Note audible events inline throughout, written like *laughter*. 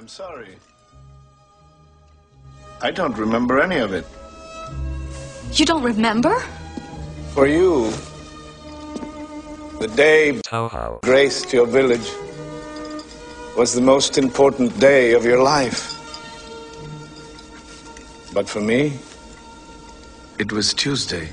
I'm sorry. I don't remember any of it. You don't remember? For you, the day Touhou. graced your village was the most important day of your life. But for me, it was Tuesday.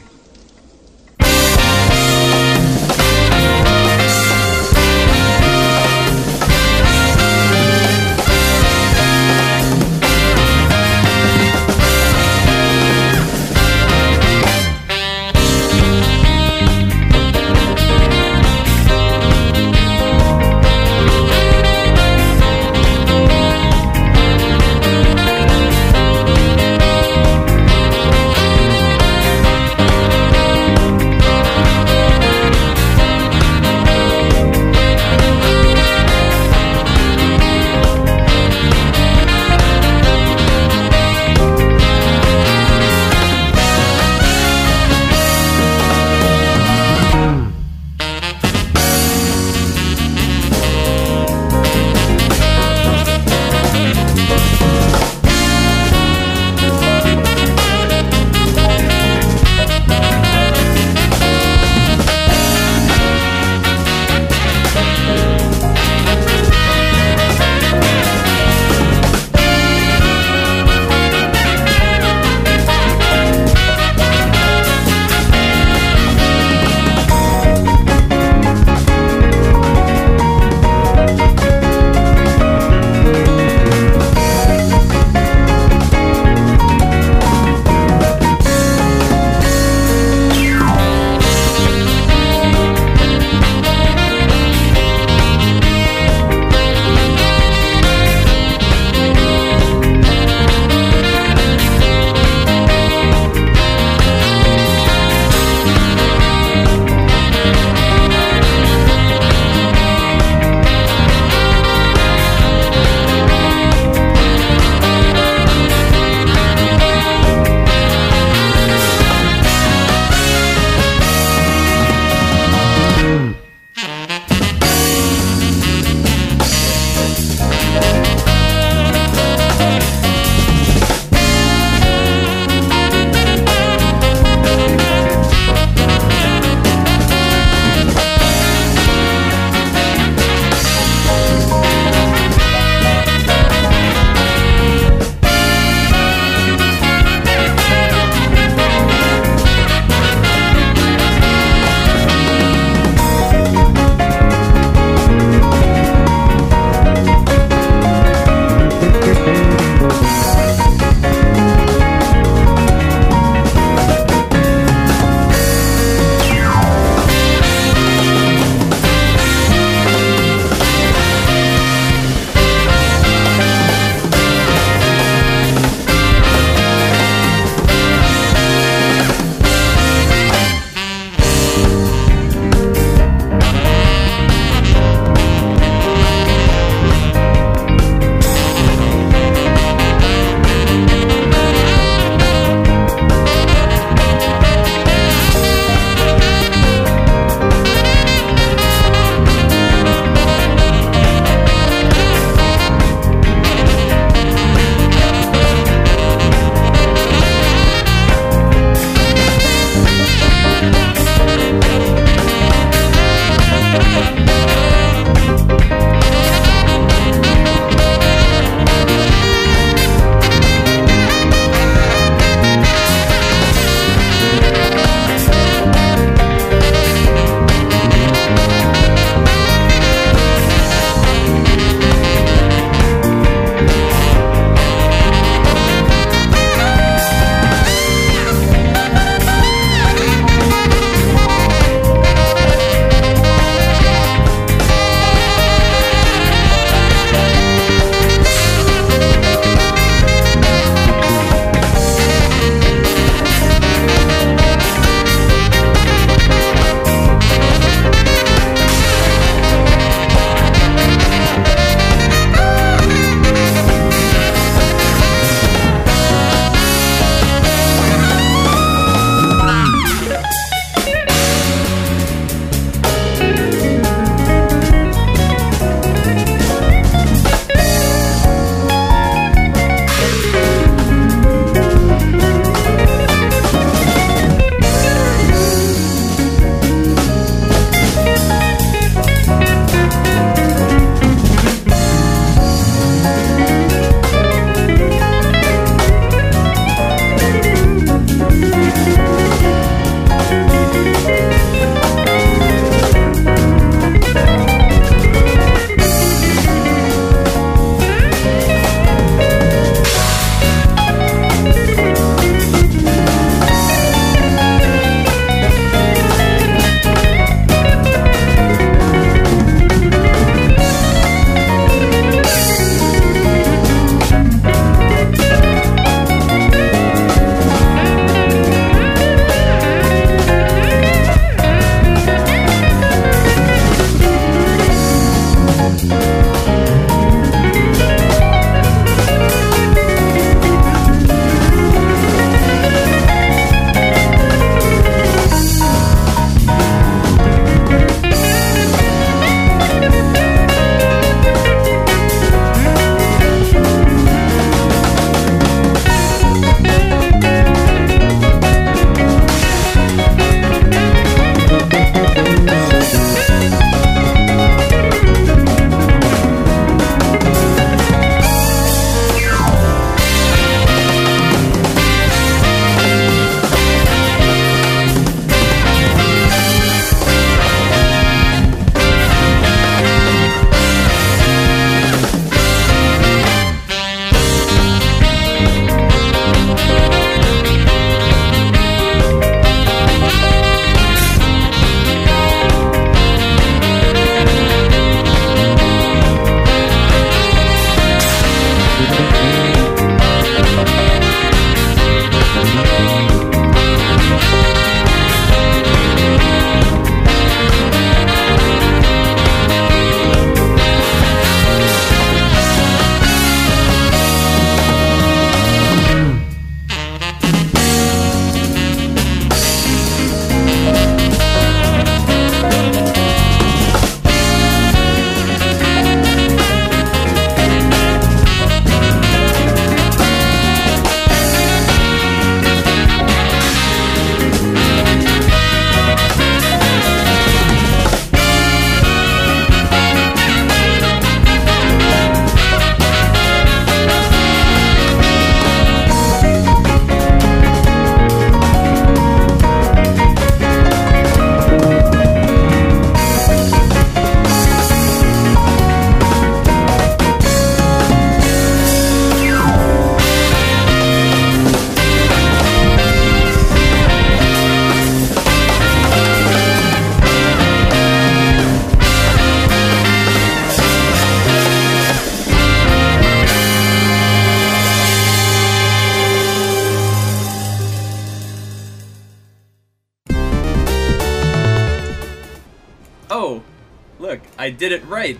Did it right.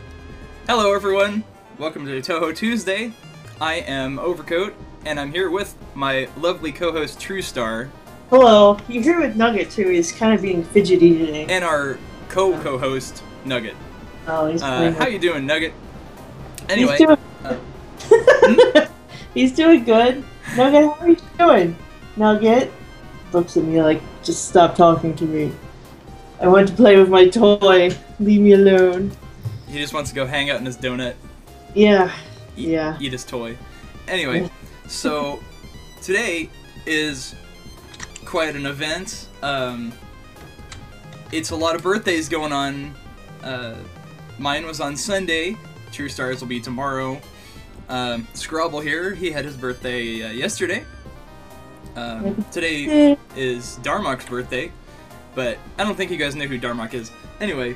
Hello, everyone. Welcome to Touhou Tuesday. I am Overcoat, and I'm here with my lovely co-host TrueStar Hello. You're here with Nugget too. He's kind of being fidgety today. and our co-co-host Nugget. oh, he's Uh, playing how you doing, Nugget? Anyway, He's doing, uh, *laughs* he's doing good. Nugget, how are you doing? Nugget looks at me like, just stop talking to me. I want to play with my toy. Leave me alone. He just wants to go hang out in his donut, Yeah. eat, Yeah. eat his toy. Anyway, *laughs* so today is quite an event. Um, it's a lot of birthdays going on. Uh, mine was on Sunday. TrueStar's will be tomorrow. Um, Scrabble here, he had his birthday uh, yesterday. Um, today *laughs* is Darmok's birthday, but I don't think you guys know who Darmok is. Anyway,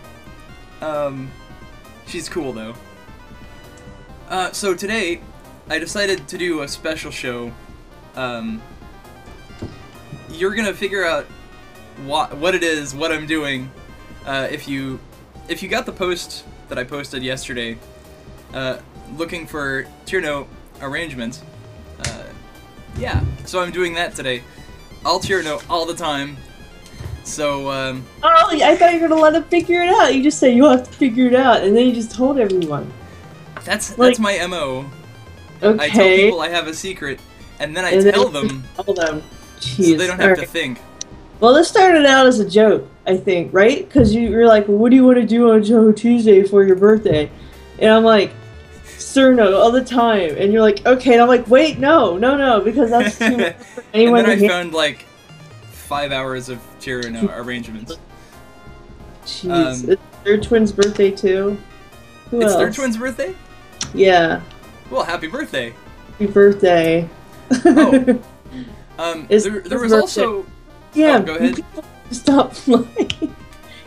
um, she's cool though. Uh, so today, I decided to do a special show. Um, you're gonna figure out what what it is, what I'm doing. Uh, if you if you got the post that I posted yesterday, uh, looking for Cirno arrangements. Uh, yeah, so I'm doing that today. I'll Cirno all the time. So um, Oh, I thought you were gonna let him figure it out. You just say you have to figure it out, and then you just told everyone. that's Like- that's my mo. Okay. I tell people I have a secret, and then I And tell you them *laughs* Tell them. so they don't have to think. Well, this started out as a joke, I think, right? Because you were like, "What do you want to do on Joe Tuesday for your birthday?" And I'm like, "Cirno all the time." And you're like, "Okay." And I'm like, "Wait, no, no, no," because that's too much for *laughs* and anyone then I found like five hours of Cirno arrangements. Jeez, um, it's their twin's birthday too. Who It's else? their twin's birthday. Yeah, Well, happy birthday. happy birthday. Oh. *laughs* Um, It's there, there was also yeah. Oh, go ahead. *laughs* Stop flying.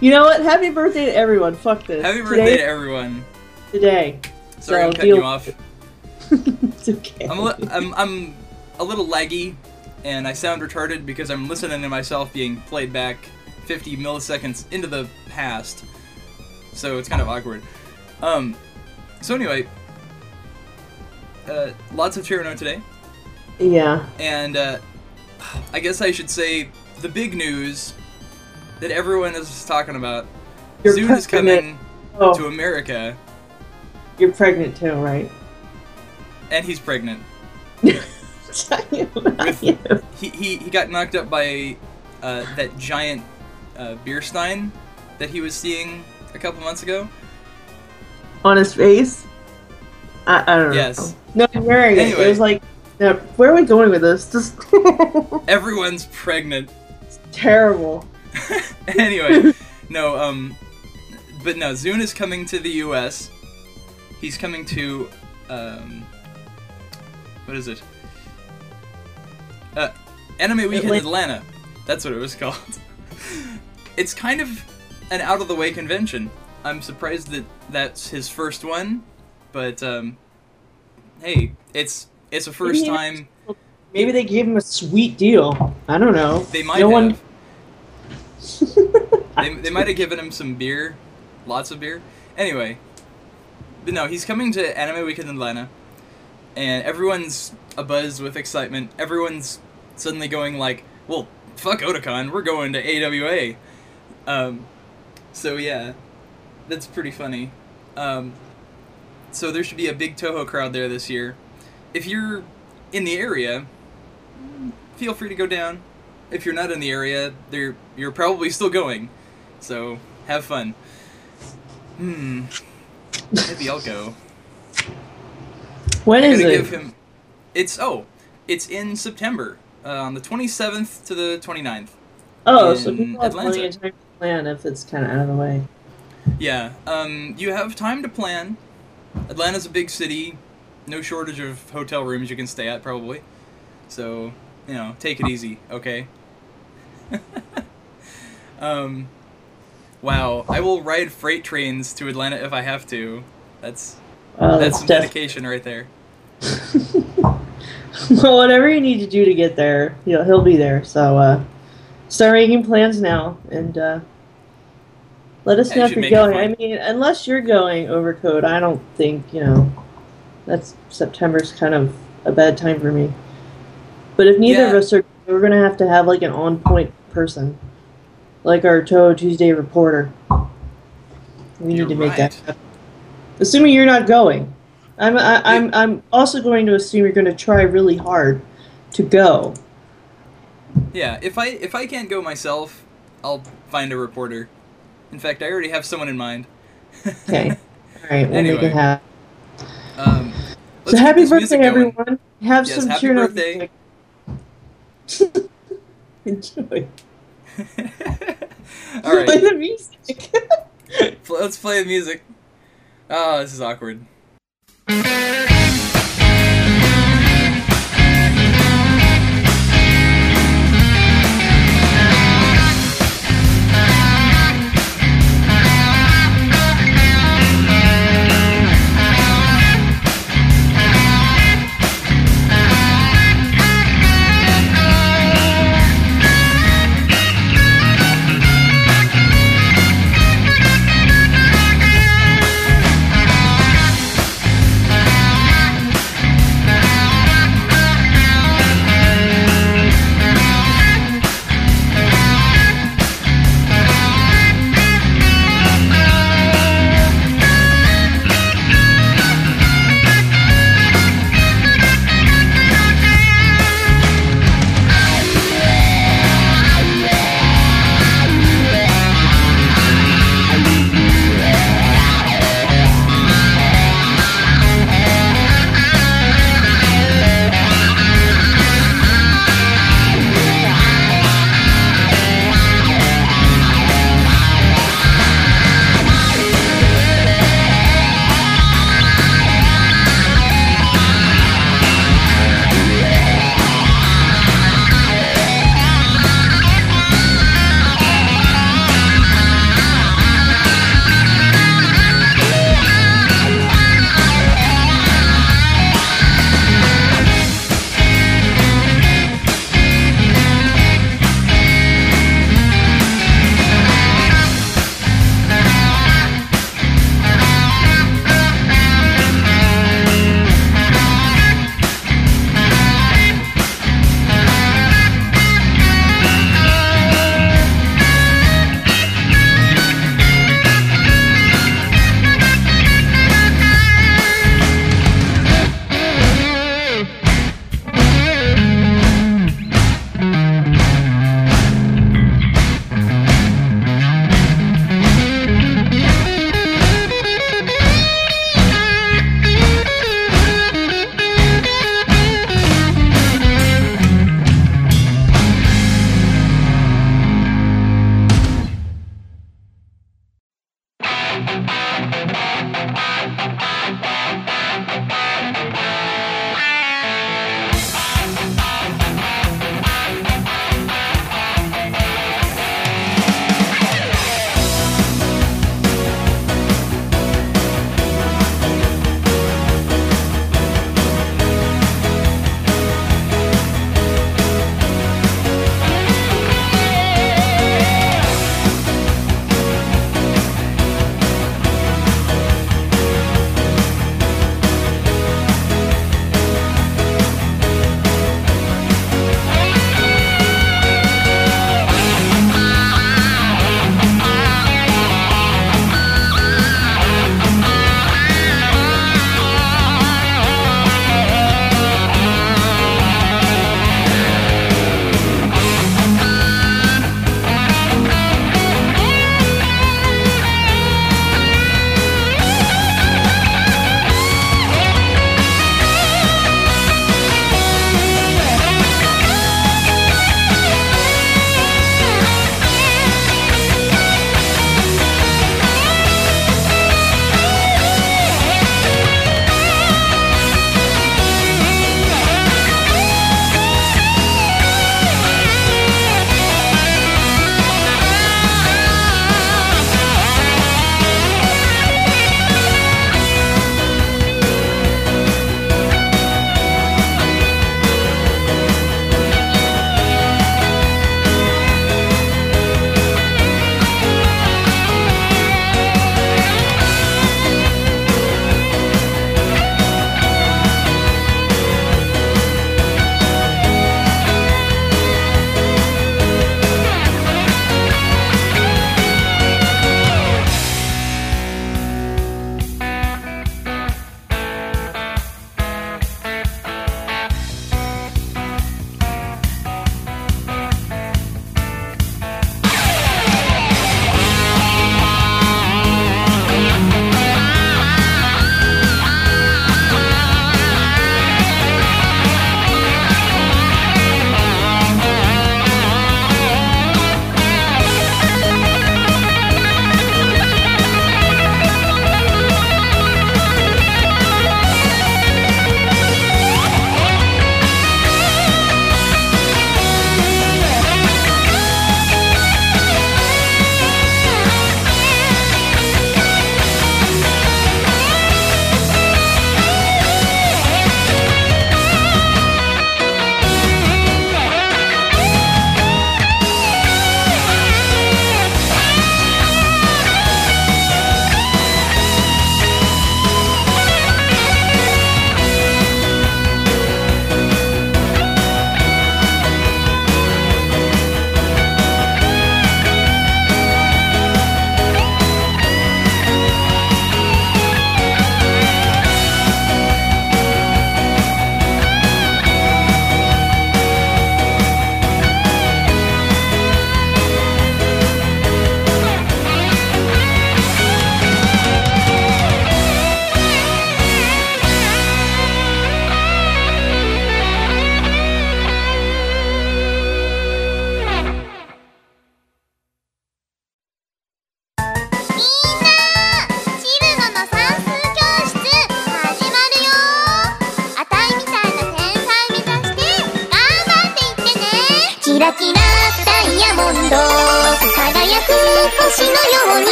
You know what? Happy birthday to everyone. Fuck this. happy birthday today, to everyone. today. Sorry, So, I'm cutting you off. *laughs* it's okay. I'm I'm, I'm a little laggy, and I sound retarded because I'm listening to myself being played back 50 milliseconds into the past. So it's kind of awkward. Um, so anyway, uh, lots of Cirno today, yeah. and uh, I guess I should say the big news that everyone is talking about. You're ZUN is coming Oh, to America, you're pregnant too, right? and he's pregnant. *laughs* With he, he, he got knocked up by uh, that giant uh, beer stein that he was seeing a couple months ago. on his face. I, I don't know. Yes. No, I'm wearing it. Anyway. It was like, no, where are we going with this? Just *laughs* Everyone's pregnant. It's terrible. *laughs* anyway, no, um, but no, ZUN is coming to the U.S. He's coming to, um, what is it? Uh, Anime Week in Atlanta. That's what it was called. *laughs* it's kind of an out of the way convention. I'm surprised that that's his first one, but um, hey, it's it's a first Maybe time. Maybe they gave him a sweet deal. I don't know. They might no have. one. *laughs* they, they might have given him some beer, lots of beer. Anyway, but no, he's coming to Anime Week in Atlanta, and everyone's abuzz with excitement. Everyone's suddenly going like, "Well, fuck Otakon, we're going to AWA." Um, so yeah, that's pretty funny. Um, so there should be a big Touhou crowd there this year. If you're in the area, feel free to go down. If you're not in the area, there you're probably still going. So have fun. Hmm. Maybe I'll go. When is it? give him. It's oh, it's in September, uh, on the 27th to the 29th. oh, so people have plenty of time to plan if it's kind of out of the way. Yeah. Um, you have time to plan. Atlanta's a big city. No shortage of hotel rooms you can stay at, probably. So, you know, take it easy, okay? *laughs* um, wow. I will ride freight trains to Atlanta if I have to. That's Oh, that's some def- dedication right there. *laughs* well, whatever you need to do to get there, you know, he'll be there. So uh, start making plans now, and uh, Let us know if you're going. I mean, unless you're going Overcoat, I don't think you know. That's September's kind of a bad time for me. But if neither of us are, we're gonna have to have like an on-point person, like our Touhou Tuesday reporter. We You're need to make that happen. Assuming you're not going, I'm I, I'm I'm also going to assume you're going to try really hard to go. Yeah, if I if I can't go myself, I'll find a reporter. In fact, I already have someone in mind. Okay. *laughs* All right, we'll make Anyway, it happen. Um, So happy keep this music birthday, everyone! Have Yes, some happy cheer birthday. *laughs* Enjoy. *laughs* All right. Play the music. Let's play the music. Oh, this is awkward.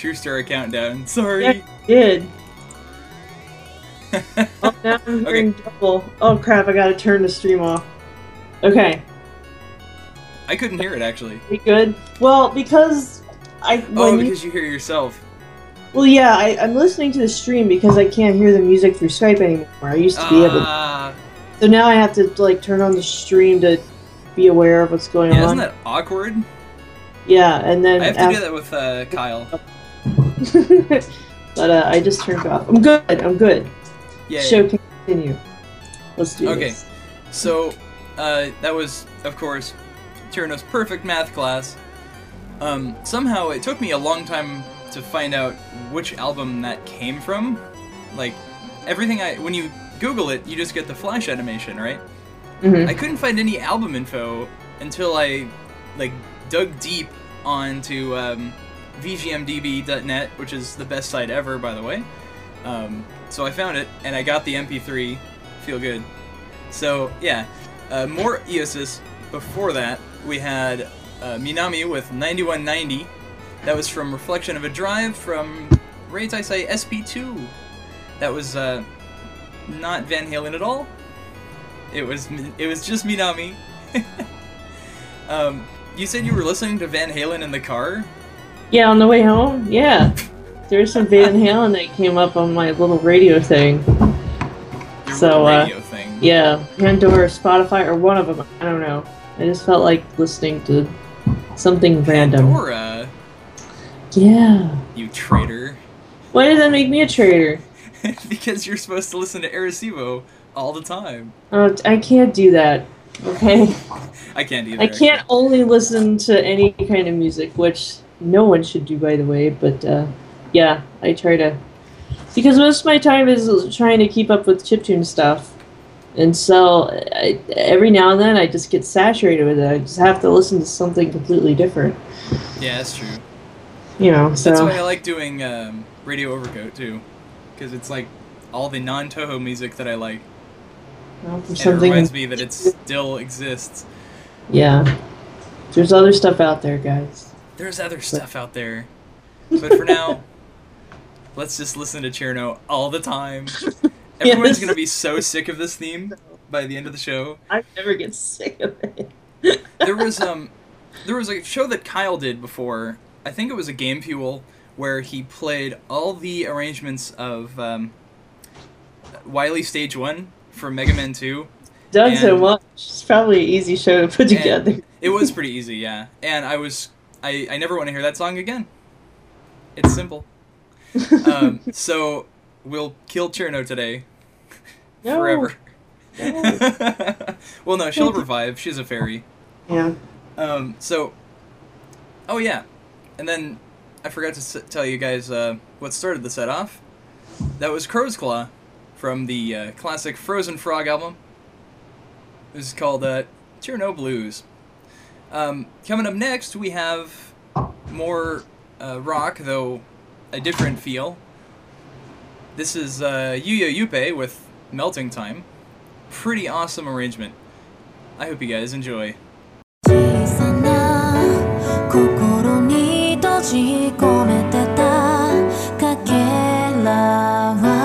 True story Countdown. Sorry. Yeah, did. *laughs* oh, now I'm hearing okay. double. Oh crap! I gotta turn the stream off. Okay. I couldn't hear it actually. We good? Well, because I. Oh, because you... you hear yourself. Well, yeah, I, am listening to the stream because I can't hear the music through Skype anymore. I used to be able able. Ah. So now I have to like turn on the stream to be aware of what's going yeah, on. Isn't that awkward? Yeah, and then I have to after... do that with uh, Kyle. Oh. *laughs* but uh, I just turned off. I'm good. I'm good. Yeah. Show can continue. Let's do Okay. this. So, uh, that was, of course, Cirno's perfect math class. Um, somehow it took me a long time to find out which album that came from. Like, everything I. When you Google it, you just get the flash animation, right? Mhm. I couldn't find any album info until I, like, dug deep onto um, VGMDB.net, which is the best site ever, by the way. Um, so I found it, and I got the MP3. Feel good. So yeah, uh, more IOSYS. Before that, we had uh, Minami with 9190. That was from Reflection of a Drive from Reitaisai SP2. That was uh, not Van Halen at all. It was it was just Minami. *laughs* um, you said you were listening to Van Halen in the car. Yeah, on the way home. Yeah, there's some Van Halen that came up on my little radio thing. Your So, little uh, thing. Yeah, Pandora, Spotify, or one of them. I don't know. I just felt like listening to something random. Pandora, Yeah. you traitor. Why did that make me a traitor? *laughs* because you're supposed to listen to Arecibo all the time. Oh, I can't do that. Okay. *laughs* I can't either. I can't only listen to any kind of music, which no one should do, by the way. But uh, yeah, I try to because most of my time is trying to keep up with chiptune stuff, and so I, every now and then I just get saturated with it. I just have to listen to something completely different. Yeah, that's true. you know. So That's why I like doing um, Radio Overcoat too, because it's like all the non-Touhou music that I like, well, and it something, reminds me that it *laughs* still exists. yeah. There's other stuff out there, guys. There's other stuff out there, but for now, *laughs* let's just listen to Cirno all the time. *laughs* Everyone's Yes. gonna be so sick of this theme by the end of the show. I never get sick of it. *laughs* there was um there was a show that Kyle did before. I think it was a Game Fuel where he played all the arrangements of um, Wily Stage One for Mega Man Two. done so much. It's probably an easy show to put together. It was pretty easy, yeah. And I was I I never want to hear that song again. It's simple. Um, *laughs* so we'll kill Cirno today No. forever. No. *laughs* well, no, she'll revive. She's a fairy. Yeah. Um, so, oh yeah, and then I forgot to s- tell you guys uh, what started the set off. That was Crow's Claw from the uh, classic Frozen Frog album. This is called uh, Cirno Blues. Um, coming up next, we have more uh, rock, though a different feel. This is uh, Yuya Yuppie with Melting Time. Pretty awesome arrangement. I hope you guys enjoy. 小さな心に閉じ込めてたかけらは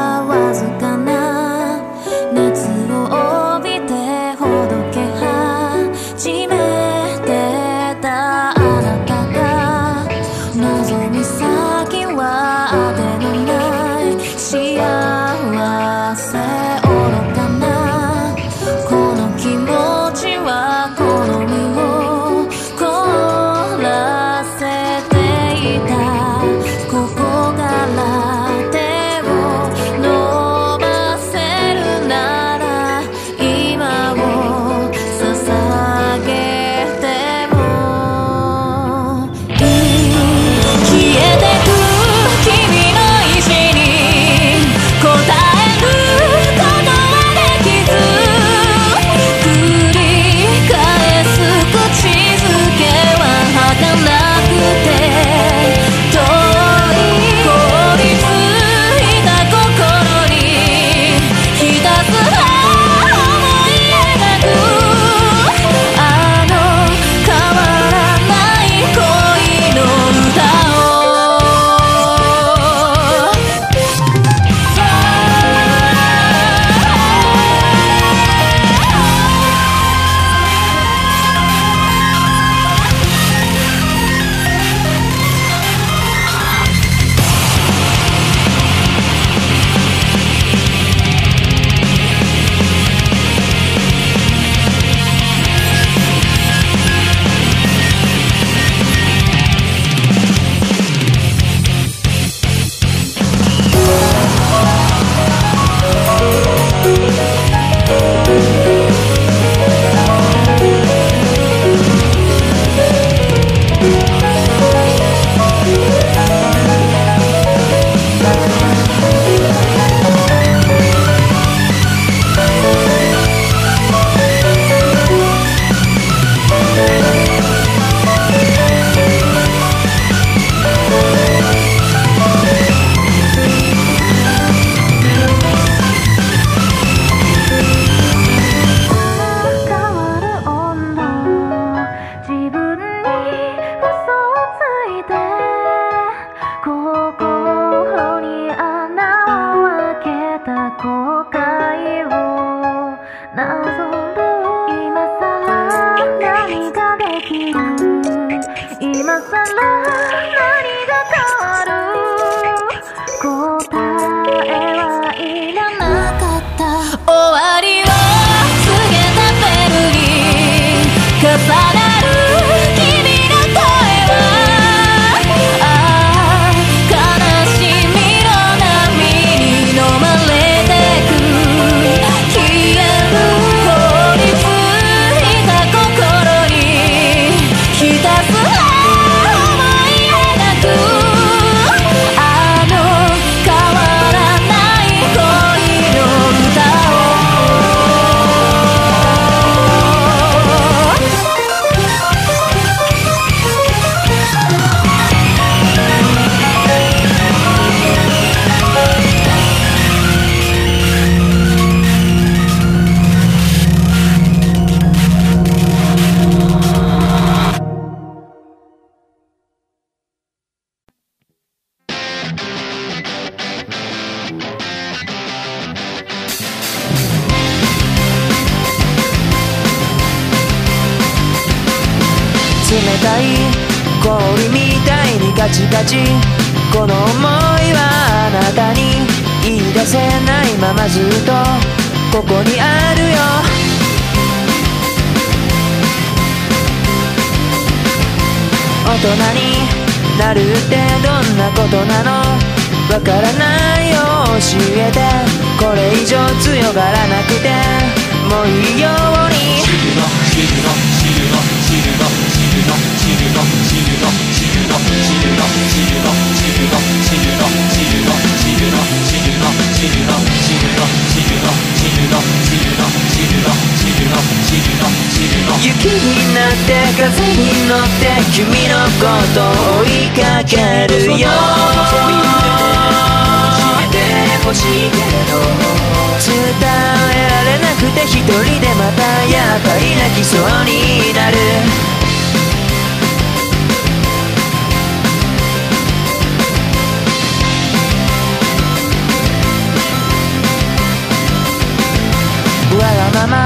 まま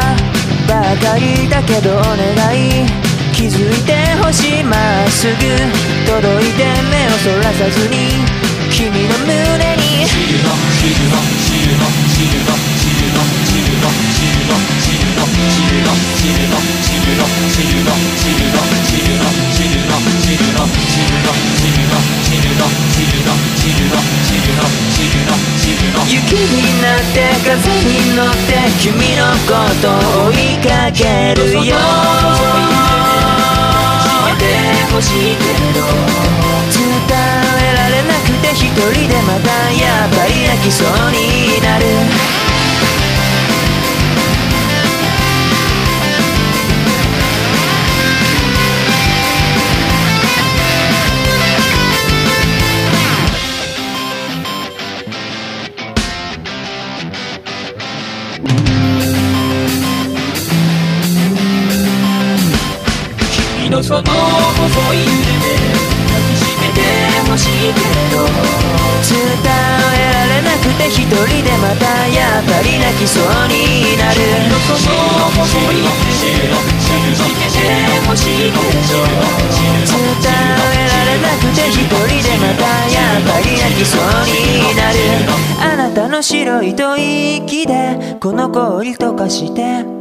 ばかりだけどお願い。気づいてほしいまっすぐ。届いて目をそらさずに。君の胸に。雪になって風に乗って君のことを追いかけるよ。伝えられなくて一人でまたやっぱり泣きそうになる君のその細い腕で抱きしめてほしいけど伝えられなくて一人でまたやっぱり泣きそうになる。君のその細い腕で抱きしめてほしいけど伝えられなくて一人でまたやっぱり泣きそうになる。あなたの白い吐息でこの氷溶かして。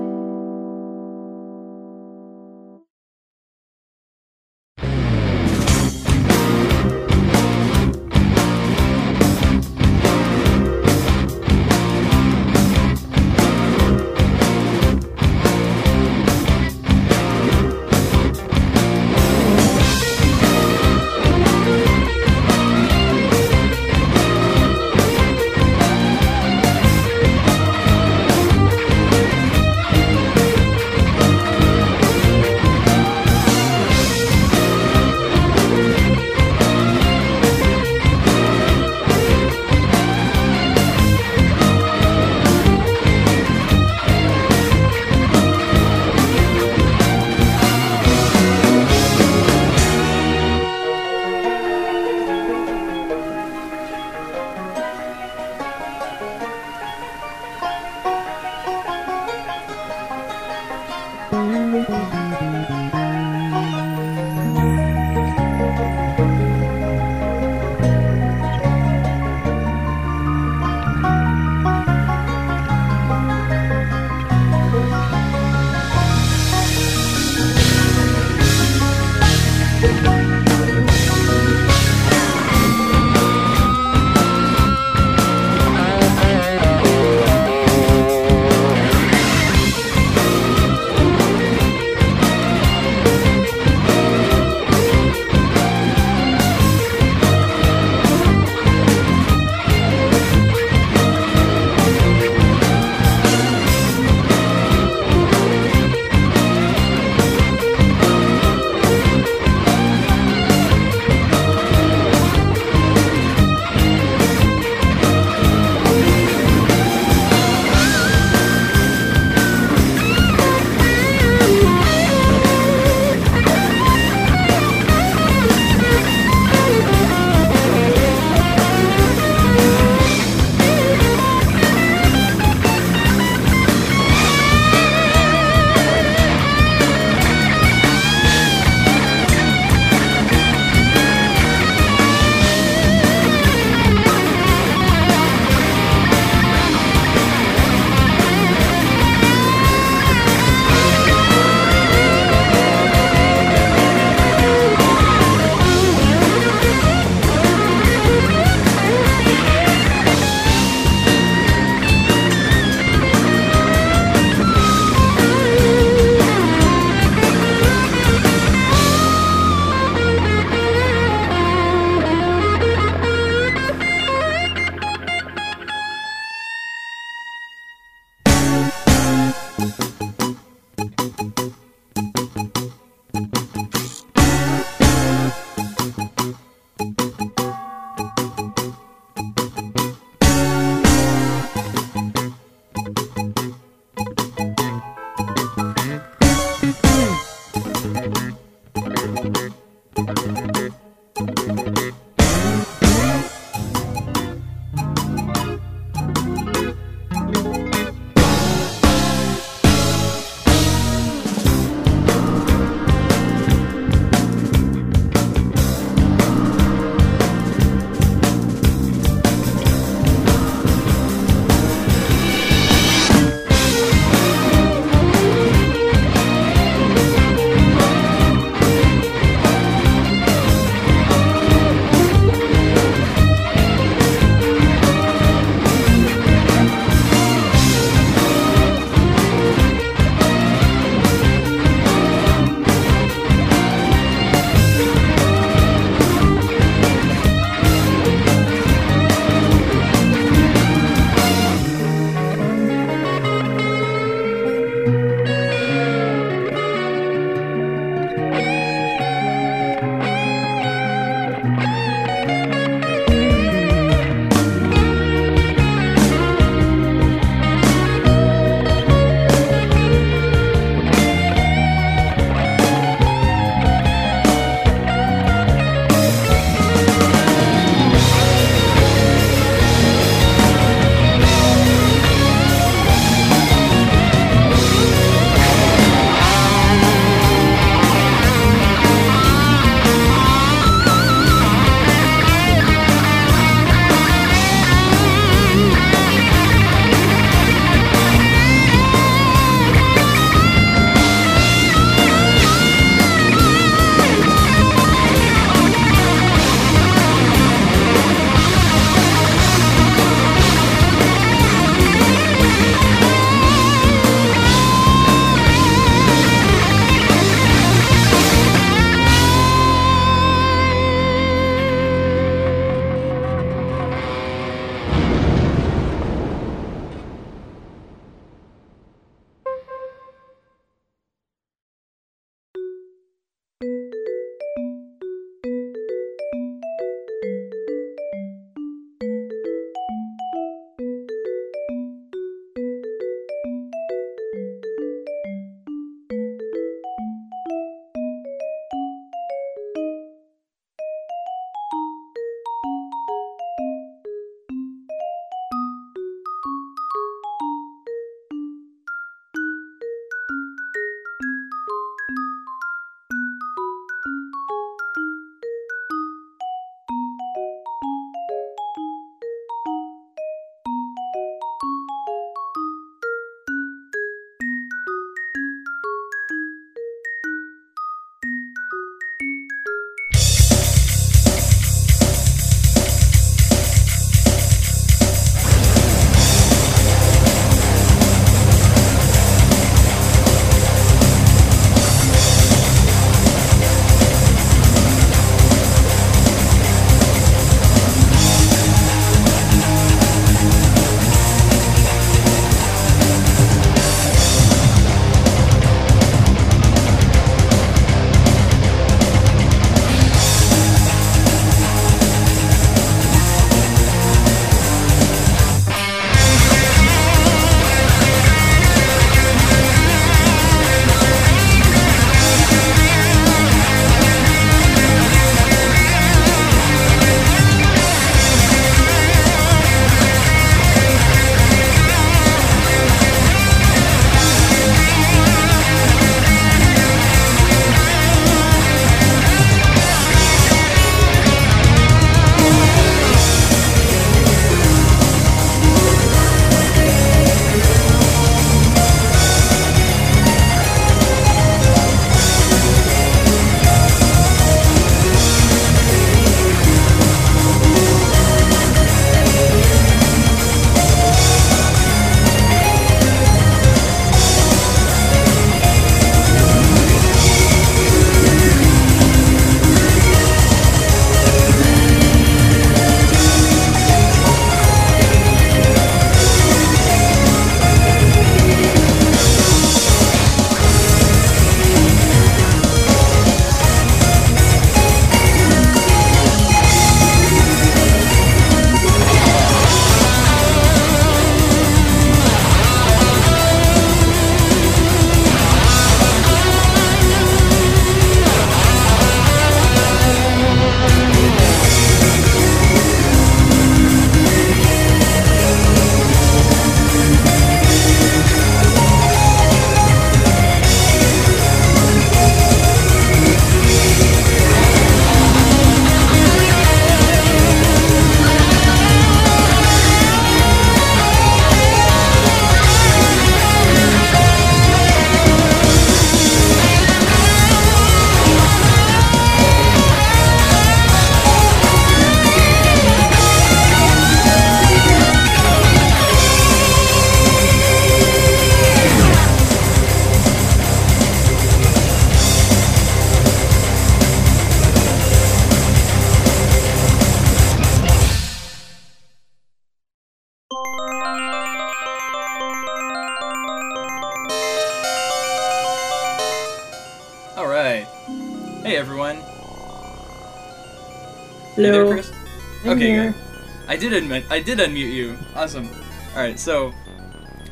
Did admit I did unmute you. Awesome. All right, so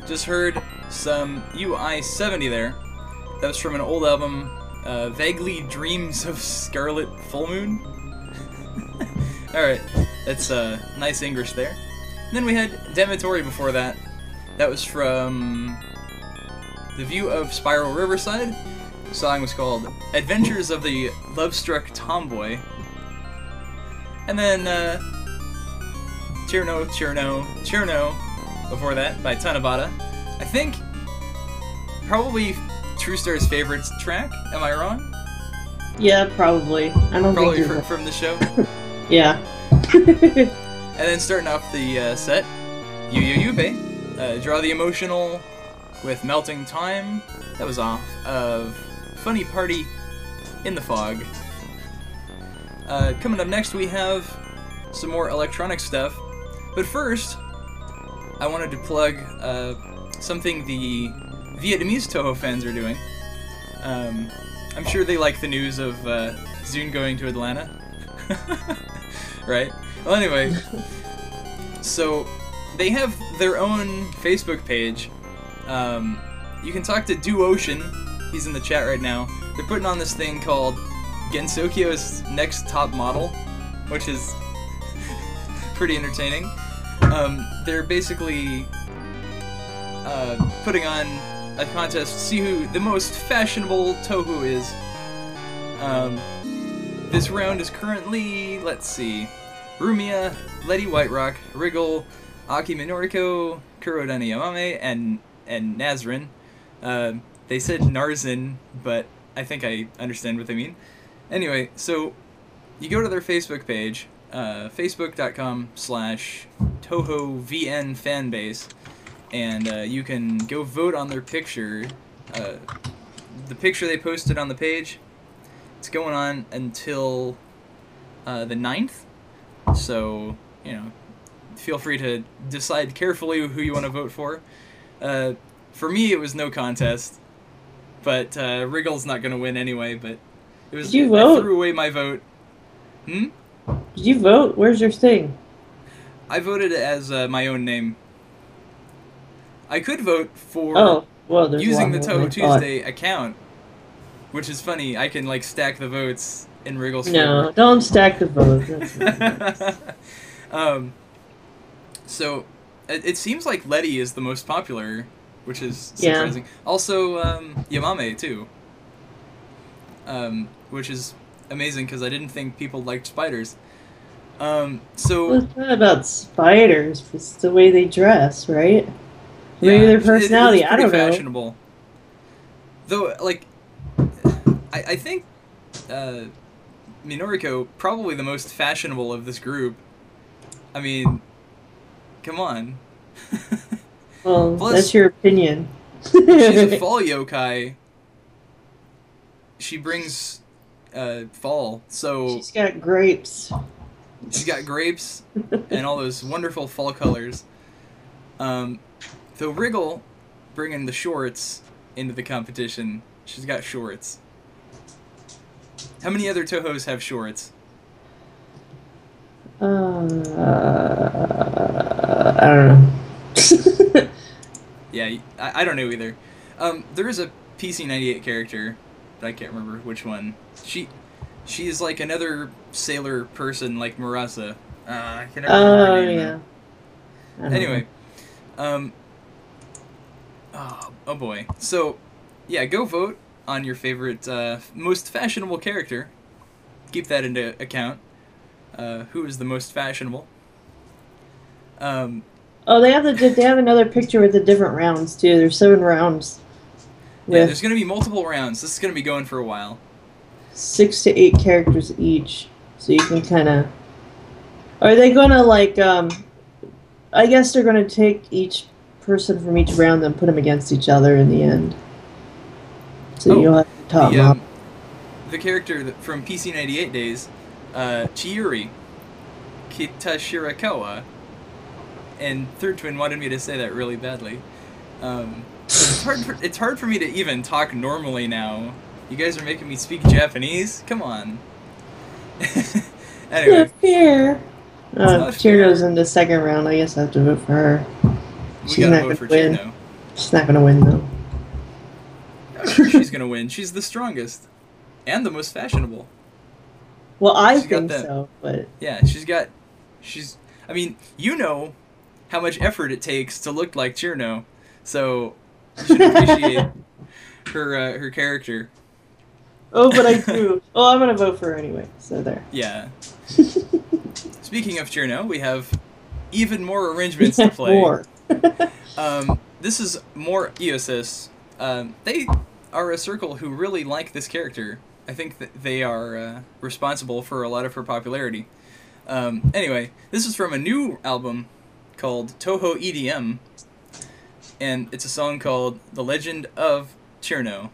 just heard some UI 70 there. That was from an old album, uh, Vaguely Dreams of Scarlet Full Moon. *laughs* All right, that's uh, nice English there. And then we had Demetori before that. That was from The View of Spiral Riverside. The song was called Adventures of the Love-Struck Tomboy. And then uh, Cirno, Cirno, Cirno before that by Tanabata. I think probably TrueStar's favorite track. Am I wrong? Yeah, probably. I don't Probably think fr- you're. from the show. *laughs* Yeah. *laughs* And then starting off the uh, set, Yu Yu Yube, uh, Draw the Emotional with Melting Time. That was off of Funny Party in the Fog. Uh, coming up next, we have some more electronic stuff. But first, I wanted to plug uh, something the Vietnamese Touhou fans are doing. Um, I'm sure they like the news of uh, ZUN going to Atlanta. *laughs* right? Well, anyway, so they have their own Facebook page. Um, you can talk to Do Ocean. He's in the chat right now. They're putting on this thing called Gensokyo's Next Top Model, which is *laughs* pretty entertaining. Um, they're basically uh, putting on a contest to see who the most fashionable Touhou is. Um, this round is currently, let's see, Rumia, Letty Whiterock, Wriggle, Aki Minoriko, Kurodani Yamame, and and Nazrin. Uh, they said Narzin, but I think I understand what they mean. Anyway, so you go to their Facebook page, uh, facebook.com slash TouhouVN fanbase, and uh, you can go vote on their picture. Uh, the picture they posted on the page, it's going on until uh, the 9th. So, you know, feel free to decide carefully who you want to vote for. Uh, for me, it was no contest, but uh, Wriggle's not going to win anyway. But it was. Did you I vote? threw away my vote. Hmm. Did you vote? Where's your thing? I voted as uh, my own name. I could vote for Oh, well, using the Touhou I thought. Tuesday account, which is funny. I can like stack the votes in Wriggle's No, don't stack the votes. *laughs* Um, so it, it seems like Letty is the most popular, which is Yeah. surprising. Also, um, Yamame too. Um, which is amazing because I didn't think people liked spiders. Um, so well, it's not about spiders. It's the way they dress, right? Maybe Yeah, their it- it personality. I don't know. fashionable. Though, like, I, I think uh, Minoriko probably the most fashionable of this group. I mean, come on. *laughs* Well, Plus- that's your opinion. She's a *laughs* fall yokai. She brings uh, fall, so She's got grapes. she's got grapes and all those *laughs* wonderful fall colors. Um, though Wriggle bringing the shorts into the competition, she's got shorts. How many other Touhous have shorts? Uh, I don't know. *laughs* Yeah, I, I don't know either. Um, there is a PC98 character, I can't remember which one. She, she is like another sailor person, like Murasa. Uh, I can never remember oh now. yeah. Know. Anyway, um, oh, oh boy. So, yeah, go vote on your favorite, uh, most fashionable character. Keep that into account. Uh, who is the most fashionable? Um, Oh, they have the they have another picture with the different rounds too. There's seven rounds yeah, there's gonna be multiple rounds. This is gonna be going for a while. six to eight characters each, so you can kind of. Are they gonna like? um I guess they're gonna take each person from each round and put them against each other in the end. So Oh, you'll have the top the, um, the character from PC98 days, uh, Chiyuri Kitashirakawa, and Third Twin wanted me to say that really badly. Um, it's hard. For, it's hard for me to even talk normally now You guys are making me speak Japanese? Come on. *laughs* anyway, Not fair. Uh. Cirno's in the second round. I guess I have to vote for her. we She's gotta not vote for gonna win. Cirno. She's not gonna win though. I'm sure she's gonna win. She's the strongest. And the most fashionable. Well, I She's think so, but Yeah, she's got. She's. I mean, you know how much effort it takes to look like Cirno, so should appreciate *laughs* her uh, her character. oh, but I *laughs* do. well, I'm gonna vote for her anyway. So there. Yeah. *laughs* Speaking of Cirno, we have even more arrangements to play. More. Um, this is more IOSYS. Um, they are a circle who really like this character. I think that they are uh, responsible for a lot of her popularity. Um, anyway, this is from a new album called Touhou EDM, and it's a song called "The Legend of Cirno."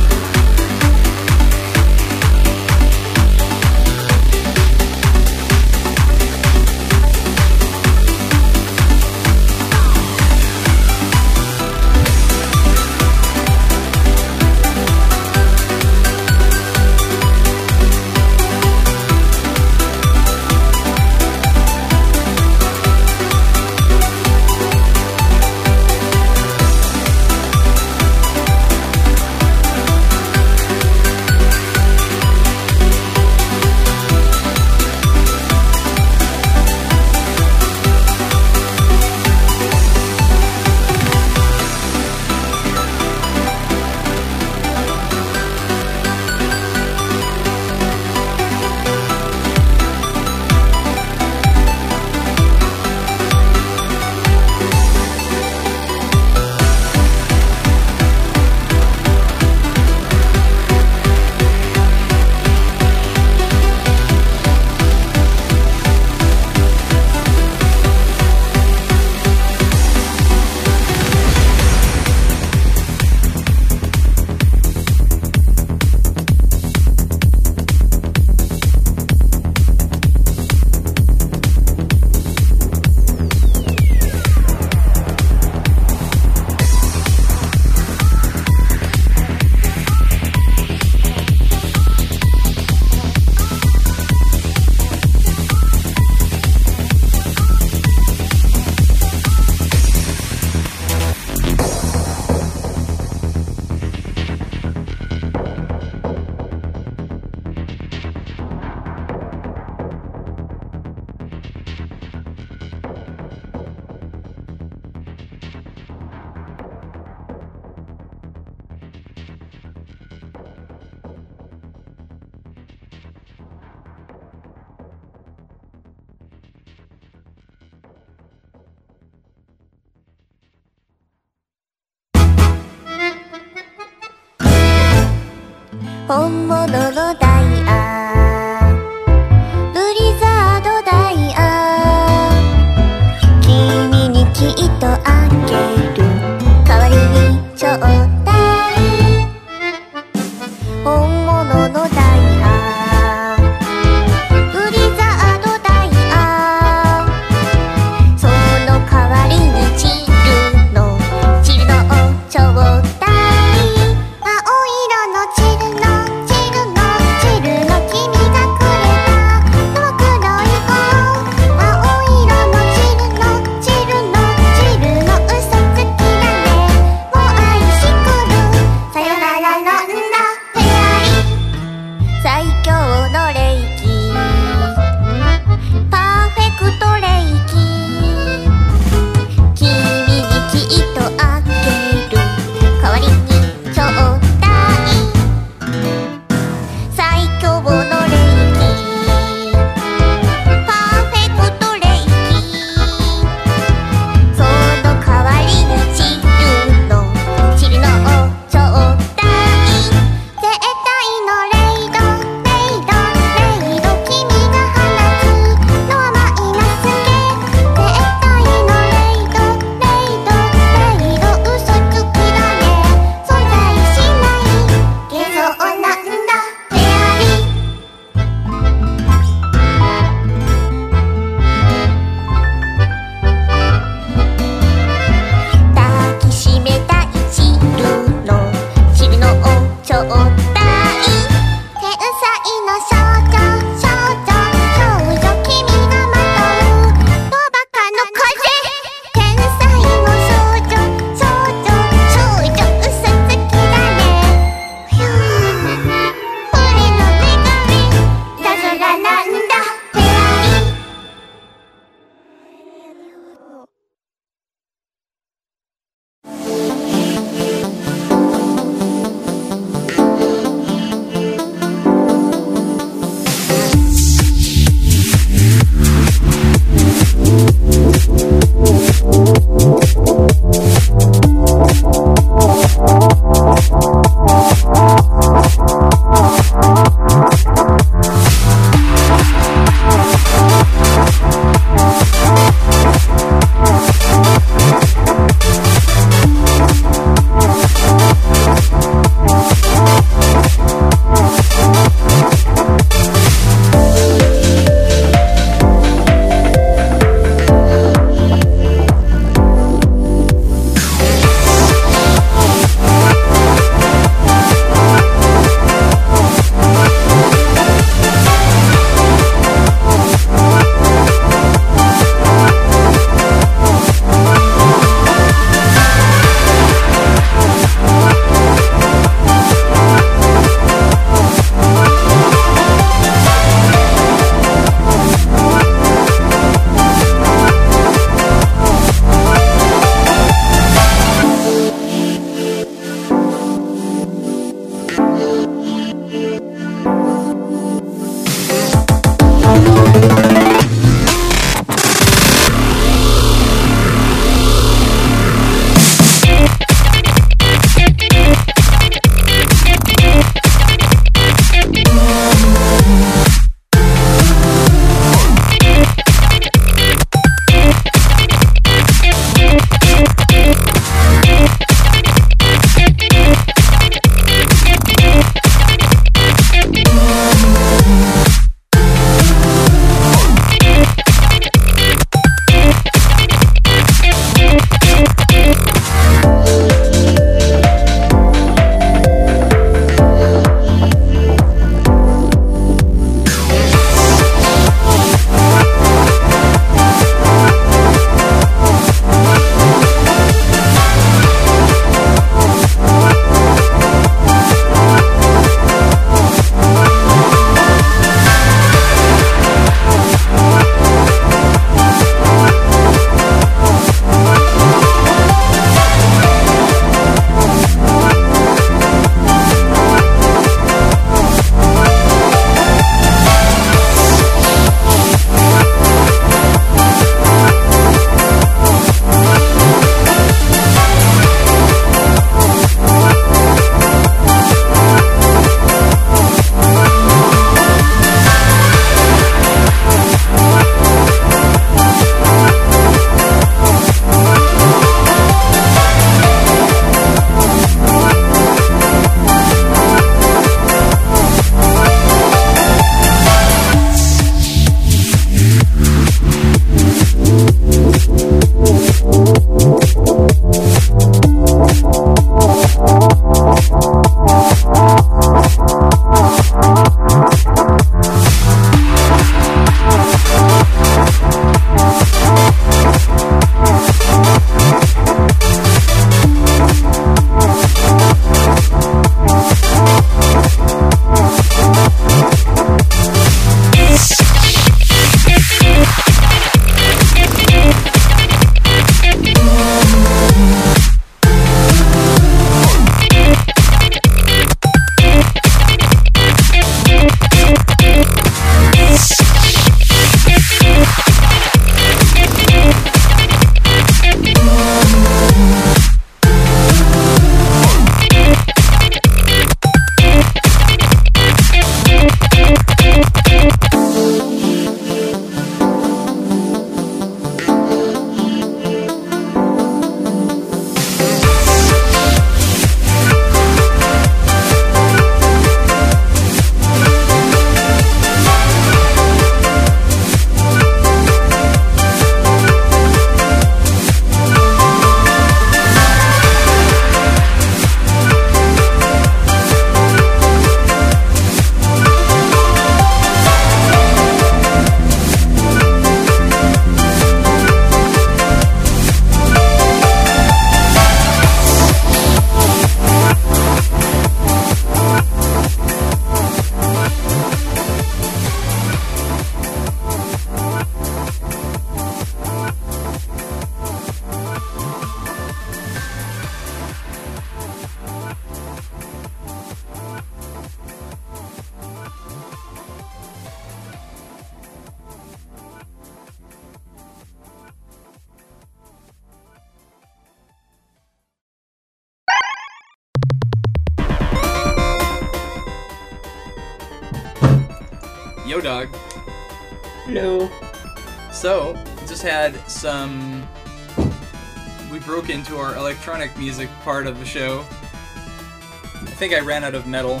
Part of the show. I think I ran out of metal.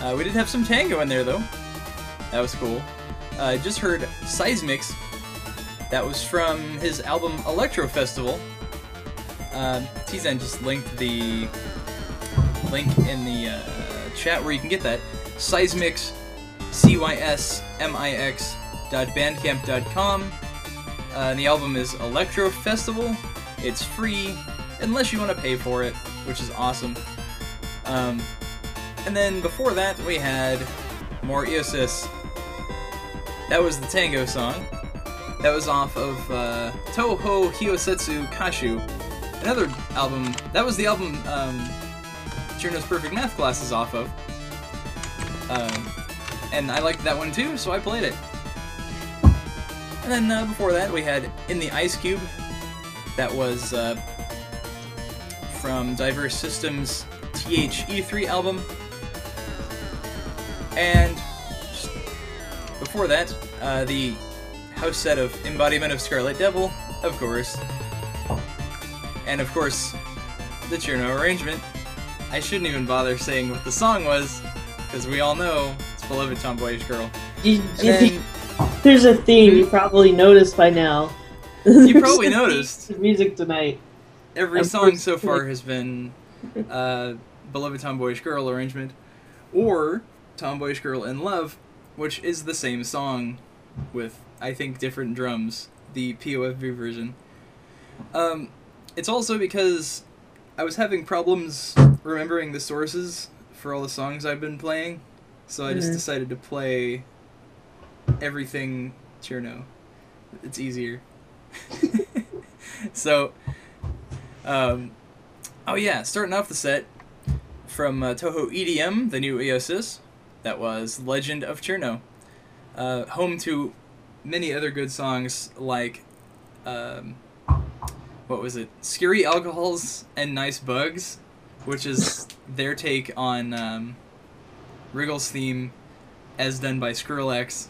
Uh, we did have some tango in there though. That was cool. Uh, I just heard Cysmix. That was from his album Electro Festival. Uh, Tizen just linked the link in the uh, chat where you can get that. Cysmix, C Y S M I X dot bandcamp dot com. Uh, the album is Electro Festival. It's free, unless you want to pay for it, which is awesome. Um, and then before that, we had more IOSYS. That was the Tango song. That was off of uh, Touhou Hyosetsu Kashu, another album. That was the album um, Perfect Math class is off of. Um, and I liked that one too, so I played it. And then uh, before that, we had In the Ice Cube. That was uh, from Diverse Systems THE3 album. And before that, uh, the house set of Embodiment of Scarlet Devil, of course. And of course, the Cirno arrangement. I shouldn't even bother saying what the song was, because we all know it's Beloved Tomboyish Girl. You, then, there's a theme you probably noticed by now. You probably *laughs* noticed. Music tonight. Every song so far has been uh, Beloved Tomboyish Girl arrangement, or Tomboyish Girl in Love, which is the same song with, I think, different drums, the POFV version. Um, it's also because I was having problems remembering the sources for all the songs I've been playing, so I just Mhm. decided to play everything Cirno. It's easier. *laughs* so, um, oh yeah, starting off the set from uh, Touhou EDM, the new IOSYS, that was Legend of Cirno, uh, home to many other good songs like, um, what was it, Scary Alcohols and Nice Bugs, which is *laughs* their take on um, Wriggle's theme as done by Skrillex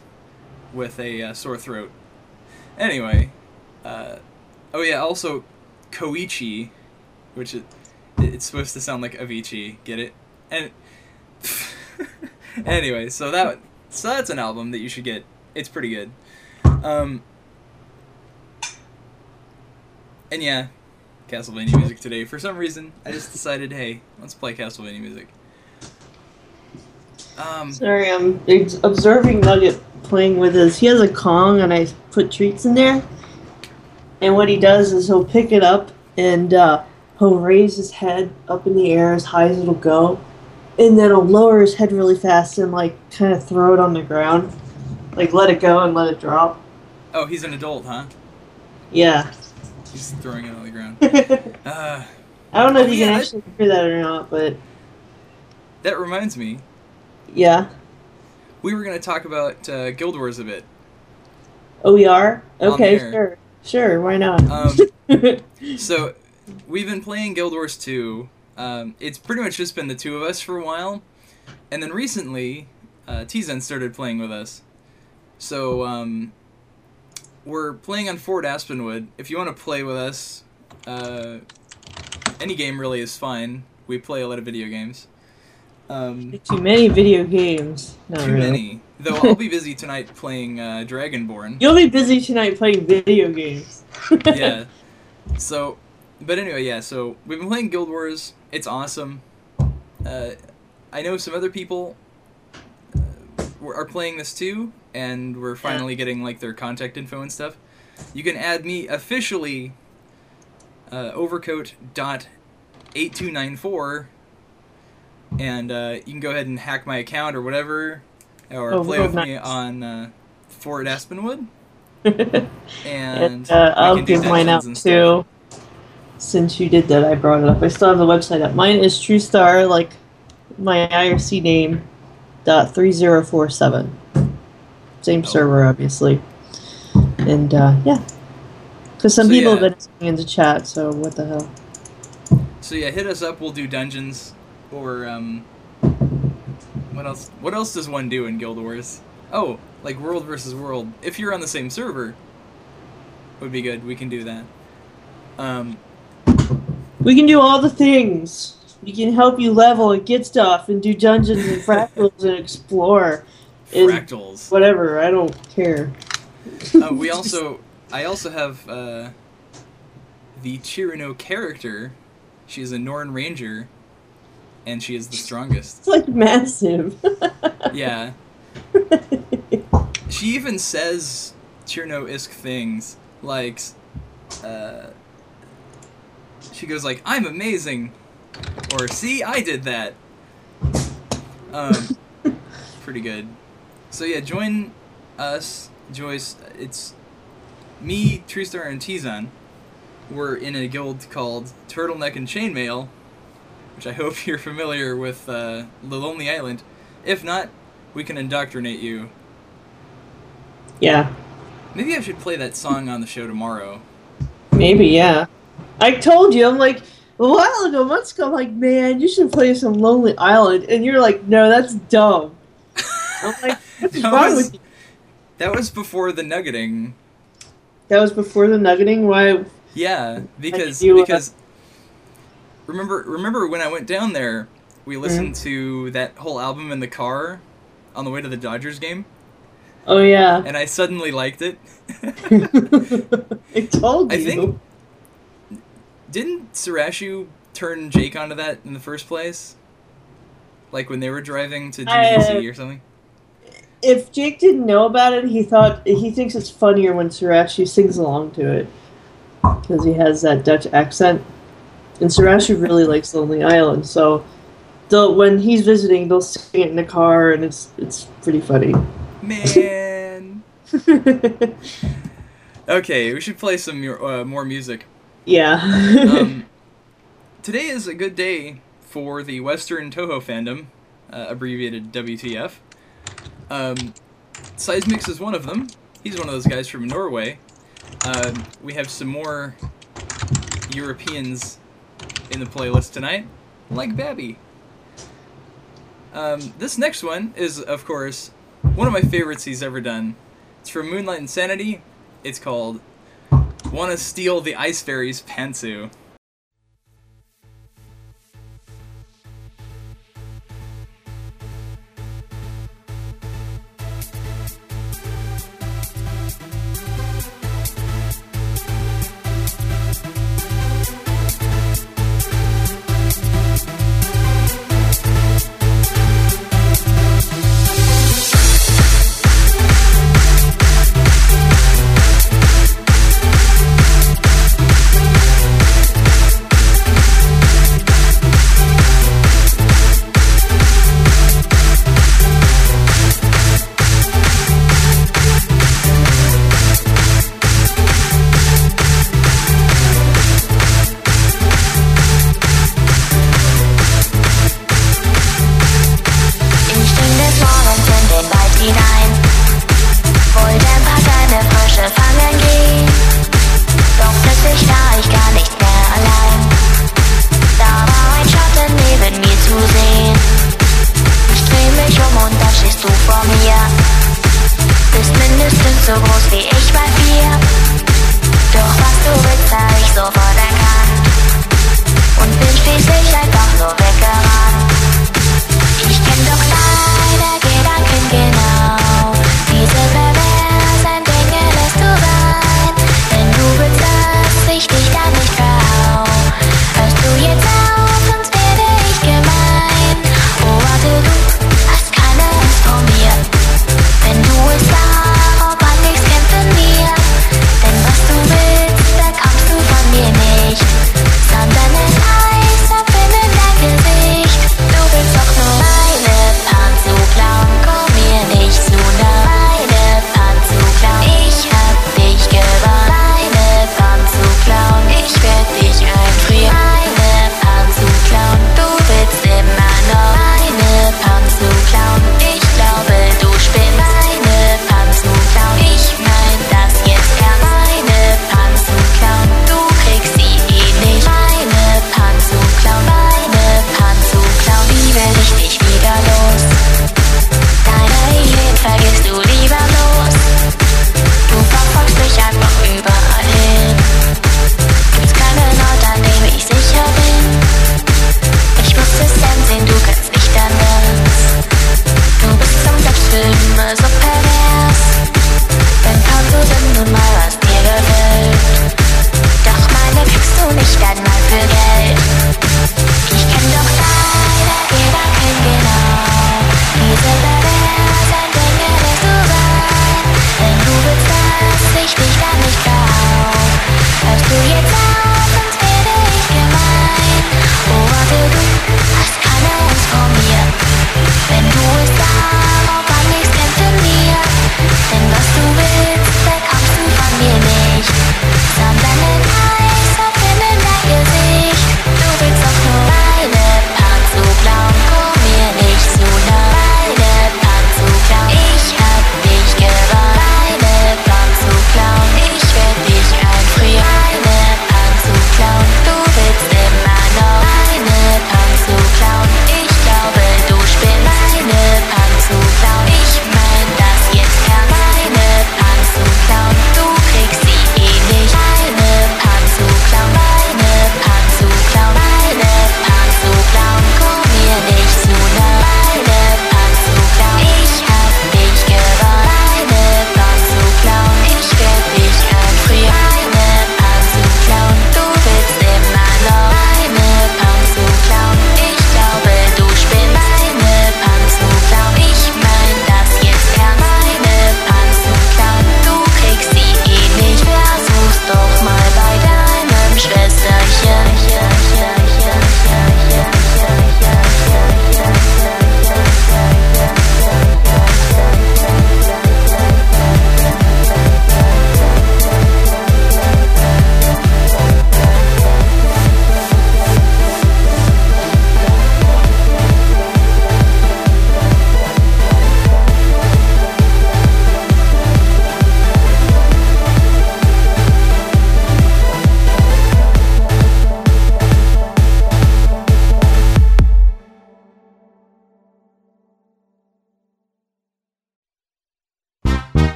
with a uh, sore throat. Anyway, uh, oh yeah, also Koichi, which it, it's supposed to sound like Avicii. Get it? And *laughs* anyway, so that so that's an album that you should get. It's pretty good. Um, and yeah, Castlevania music today. For some reason, I just decided, hey, let's play Castlevania music. Um, Sorry, I'm observing Nugget playing with his. He has a Kong, and I put treats in there. And what he does is he'll pick it up and uh, he'll raise his head up in the air as high as it'll go, and then he'll lower his head really fast and like kind of throw it on the ground, like let it go and let it drop. oh, he's an adult, huh? Yeah. He's throwing it on the ground. *laughs* I Uh, don't know if you Yeah, can that- actually hear that or not, but that reminds me, yeah. we were going to talk about uh, Guild Wars a bit. Oh, we are. Okay, sure, sure. Why not? Um, *laughs* so, we've been playing Guild Wars 2. Um, it's pretty much just been the two of us for a while. And then recently, uh, Tizen started playing with us. So, um, we're playing on Fort Aspenwood. If you want to play with us, uh, any game really is fine. We play a lot of video games. Um, Too many video games. Not too really. many. Though I'll be busy tonight playing uh, Dragonborn. You'll be busy tonight playing video games. *laughs* yeah. So, but anyway, yeah. So we've been playing Guild Wars. It's awesome. Uh, I know some other people uh, are playing this too, and we're finally getting like their contact info and stuff. You can add me officially. Uh, overcoat dot eight two nine four, and uh, you can go ahead and hack my account or whatever, or Oh, play real with me on uh, Fort Aspenwood. *laughs* and And uh, I'll give mine out dungeons and stuff. too. Since you did that, I brought it up. I still have the website up. Mine is TrueStar, like my IRC name, dot three zero four seven. Same Oh. server, obviously. And uh, yeah, because some So, people yeah. have been asking in the chat. So what the hell? So yeah, hit us up. We'll do dungeons or um. What else? What else does one do in Guild Wars? Oh, like world versus world. If you're on the same server, would be good. We can do that. Um, We can do all the things. We can help you level and get stuff and do dungeons and fractals and explore. And fractals. Whatever, I don't care. Uh, we also, I also have uh, the Cirno character. She's a Norn Ranger, and she is the strongest. It's like massive. *laughs* Yeah. She even says Cirno-esque things like, uh, she goes like, "I'm amazing," or "See, I did that." Um, *laughs* pretty good. So yeah, join us, Joyce. It's me, TrueStar, and Tizan. We're in a guild called Turtleneck and Chainmail, which I hope *laughs* you're familiar with uh, the Lonely Island. If not, we can indoctrinate you. yeah, Maybe I should play that song on the show tomorrow. maybe, yeah. I told you, I'm like, a while ago, months ago, I'm like, man, you should play some Lonely Island. And you're like, no, that's dumb. *laughs* I'm like, what's That wrong was- with you? That was before the nuggeting. That was before the nuggeting? Why? Yeah, because uh, because remember remember when I went down there, we mm-hmm. listened to that whole album in the car on the way to the Dodgers game, Oh, yeah. and I suddenly liked it. *laughs* I told I you. think didn't Sarashu turn Jake onto that in the first place? Like when they were driving to DDC or something. if Jake didn't know about it, he thought he thinks it's funnier when Sirachi sings along to it because he has that Dutch accent, and Sirachi really likes Lonely Island. So, they'll, when he's visiting, they'll sing it in the car, and it's it's pretty funny. Man. *laughs* Okay, we should play some uh, more music. yeah. Um, *laughs* today is a good day for the Western Touhou fandom, uh, abbreviated WTF. Um, Cysmix is one of them. He's one of those guys from Norway. Um, we have some more Europeans in the playlist tonight, like Babby. Um, this next one is, of course, one of my favorites he's ever done. It's from Moonlight Insanity. It's called Wanna Steal the Ice Fairy's Pantsu.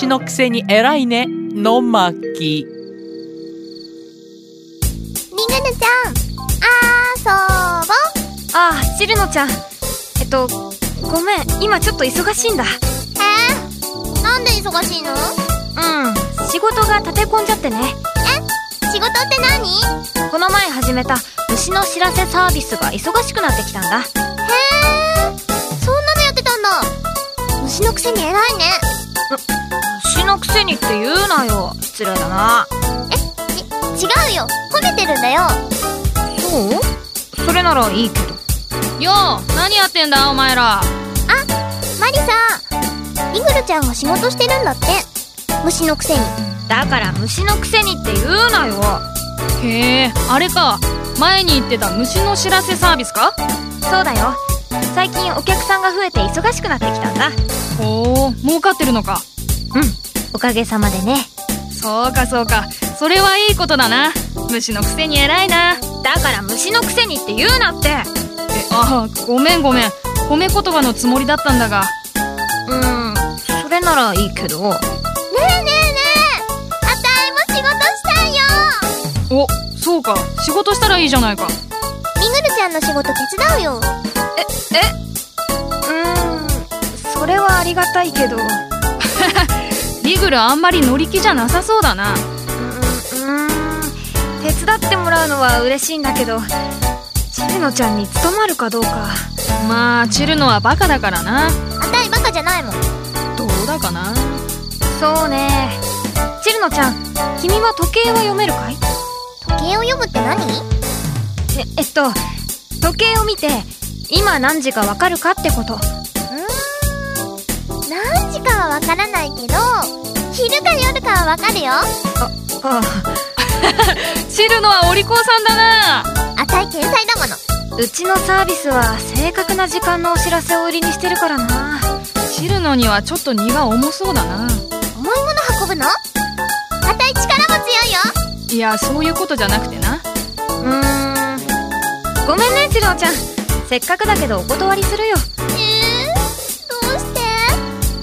虫のくせに偉いね。の巻リングヌちゃん。あーそぼああ、シルノちゃん。えっと、ごめん、今ちょっと忙しいんだ。えー、なんで忙しいの？うん、仕事が立て込んじゃってね。仕事って何？この前始めた虫の知らせサービスが忙しくなってきたんだ。へえそんなのやってたんだ。虫のくせに偉いね虫のくせにって言うなよ。失礼だな。ち違うよ褒めてるんだよそう？それならいいけど。よう何やってんだお前らマリさリグルちゃんが仕事してるんだって虫のくせにだから虫のくせにって言うなよ。へえあれか前に言ってた虫の知らせサービスか？そうだよ。最近お客さんが増えて忙しくなってきたんだ。ほう儲かってるのかおかげさまでね。そうかそうか。それはいいことだな。虫のくせに偉いな。だから虫のくせにって言うなって。えあごめんごめん。褒め言葉のつもりだったんだが。うん、それならいいけど。ねえねえねえ。あたいも仕事したいよ。おそうか。仕事したらいいじゃないか。リグルちゃんの仕事手伝うよ。うーん、それはありがたいけど。*laughs* うリグルあんまり乗り気じゃなさそうだな。ーん、手伝ってもらうのは嬉しいんだけど、チルノちゃんに務まるかどうか。まあチルノはバカだからな。あたいバカじゃないもん。どうだかな。そうね。チルノちゃん、君は時計は読めるかい？時計を読むって何？え、えっと、時計を見て、今何時かわかるかってこと。わからないけど昼か夜かはわかるよああ、チルノはお利口さんだなあたい天才だものうちのサービスは正確な時間のお知らせを売りにしてるからな。チルノにはちょっと荷が重そうだな重いもの運ぶの？あたい力も強いよいやそういうことじゃなくてなうーん。ごめんね、チルノちゃん。せっかくだけどお断りするよ。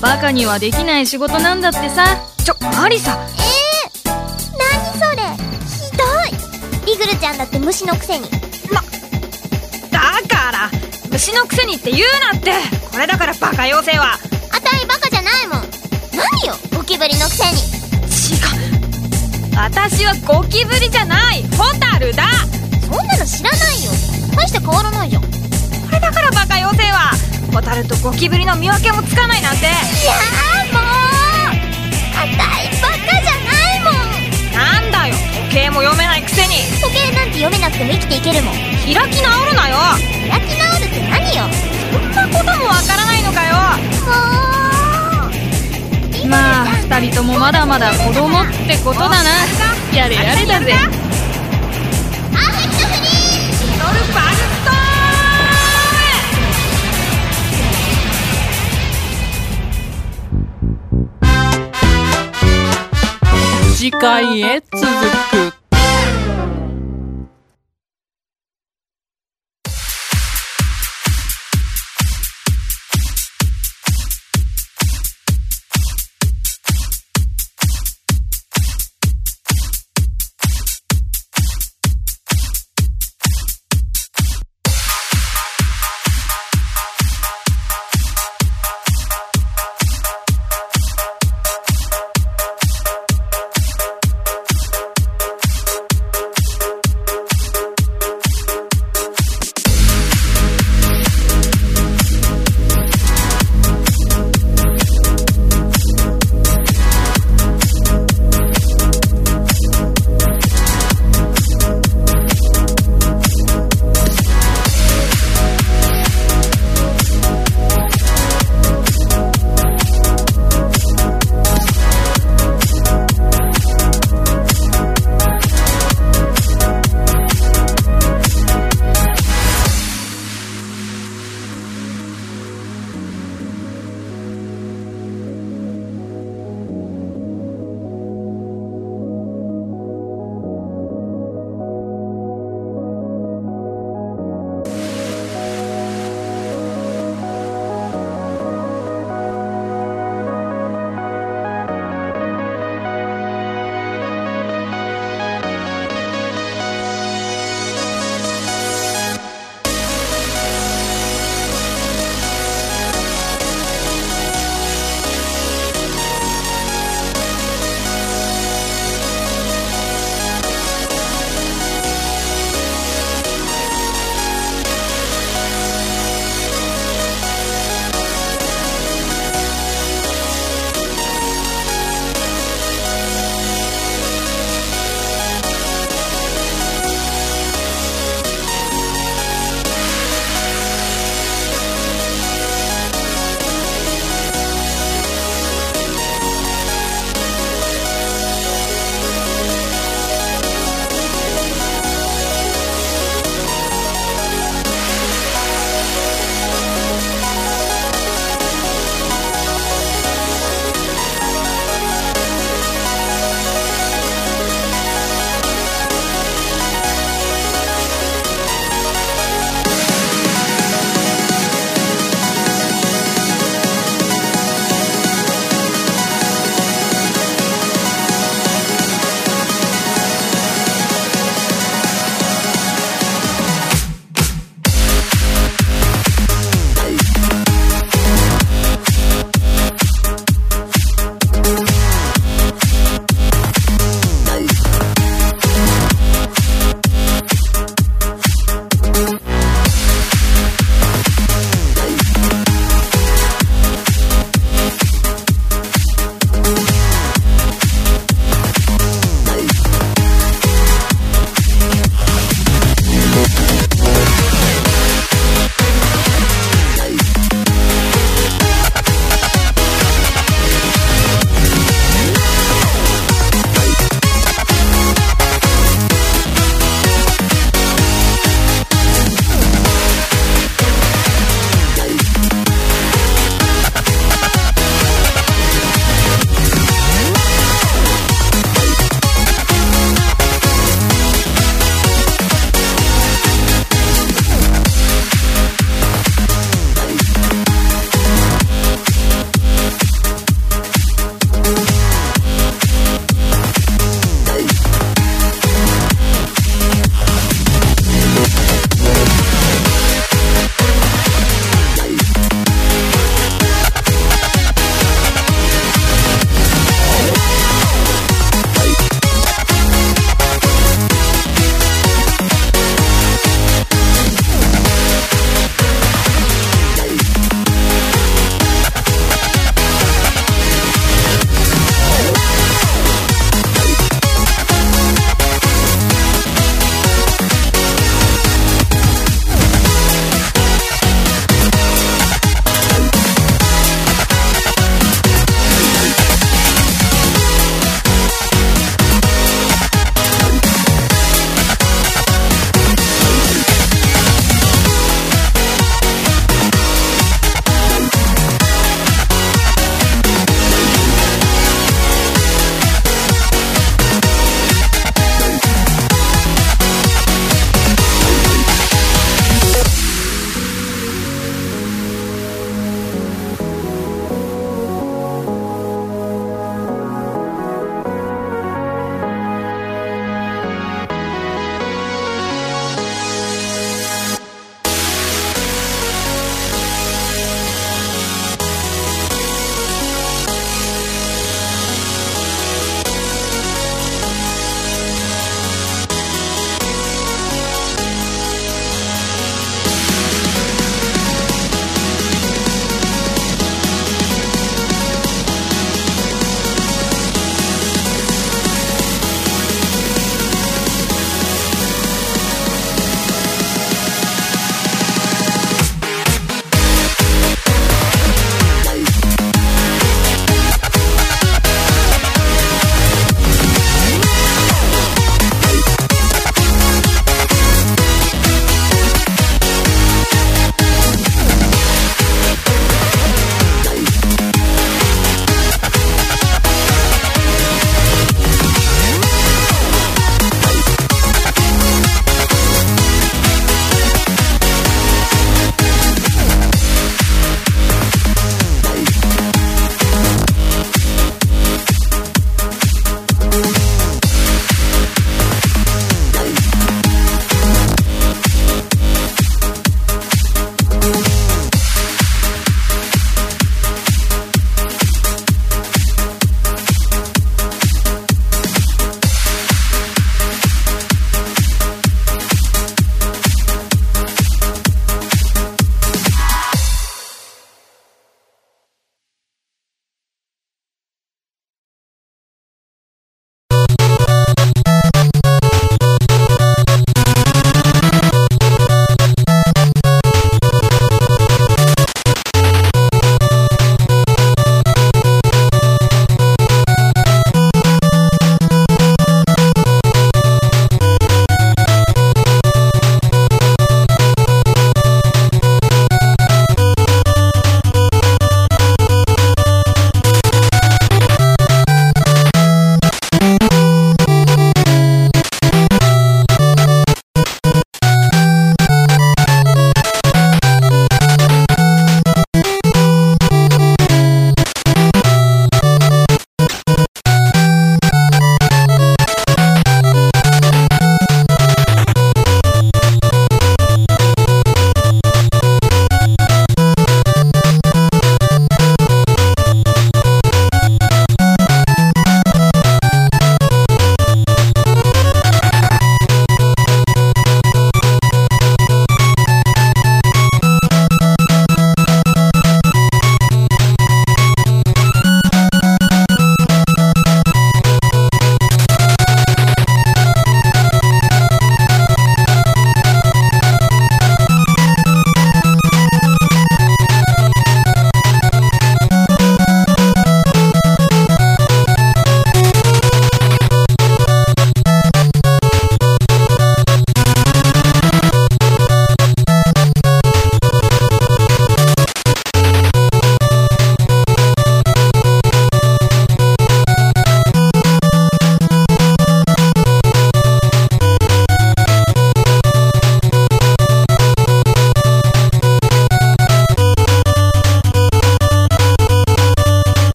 バカにはできない仕事なんだってさ。ちょ、マリサ。えー、何それ。ひどい。リグルちゃんだって虫のくせに。だから、虫のくせにって言うなって。これだからバカ妖精は。あたいバカじゃないもん。何よゴキブリのくせに。違う。私はゴキブリじゃない。ホタルだ。そんなの知らないよ。大して変わらないじゃんこれだからバカ妖精はホタルとゴキブリの見分けもつかないなんて。ーもうあたいバカじゃないもん。なんだよ。時計も読めないくせに。時計なんて読めなくても生きていけるもん。開き直るなよ。開き直るって何よ。そんなこともわからないのかよ。もうまあ二人ともまだまだ子供ってことだな。やれやれだぜ次回へ続く。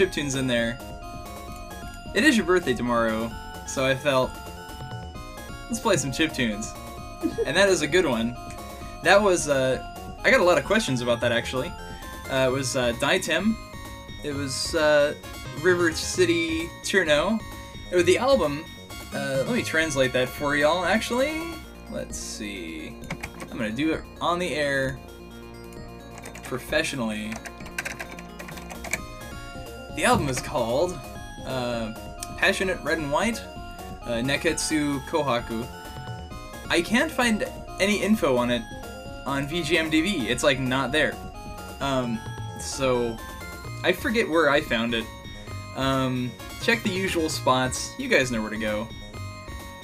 Chip tunes in there. It is your birthday tomorrow, so I felt let's play some chip tunes, *laughs* and that is a good one. That was uh, I got a lot of questions about that actually. Uh, it was uh, Daitem. It was uh, River City Cirno. It was the album. Uh, let me translate that for y'all. Actually, let's see. I'm gonna do it on the air professionally. The album is called uh, Passionate Red and White, uh, Neketsu Kohaku. I can't find any info on it on VGMDB. It's like not there. Um, so I forget where I found it. Um, check the usual spots. You guys know where to go.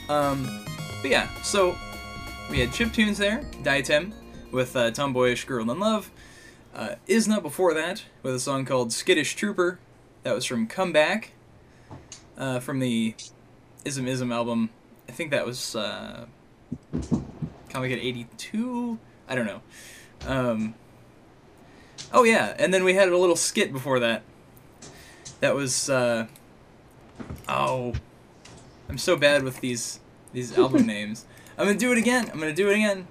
Um, but yeah, so we had chip tunes there, Daitem with uh, Tomboyish Girl in Love. Uh, Isna before that with a song called Skittish Trooper. That was from Comeback uh, from the Ism Ism album. I think that was uh, Comiket 82? I don't know. Um, oh, yeah, and then we had a little skit before that. That was. Uh, oh. I'm so bad with these these *laughs* album names. I'm gonna do it again. I'm gonna do it again.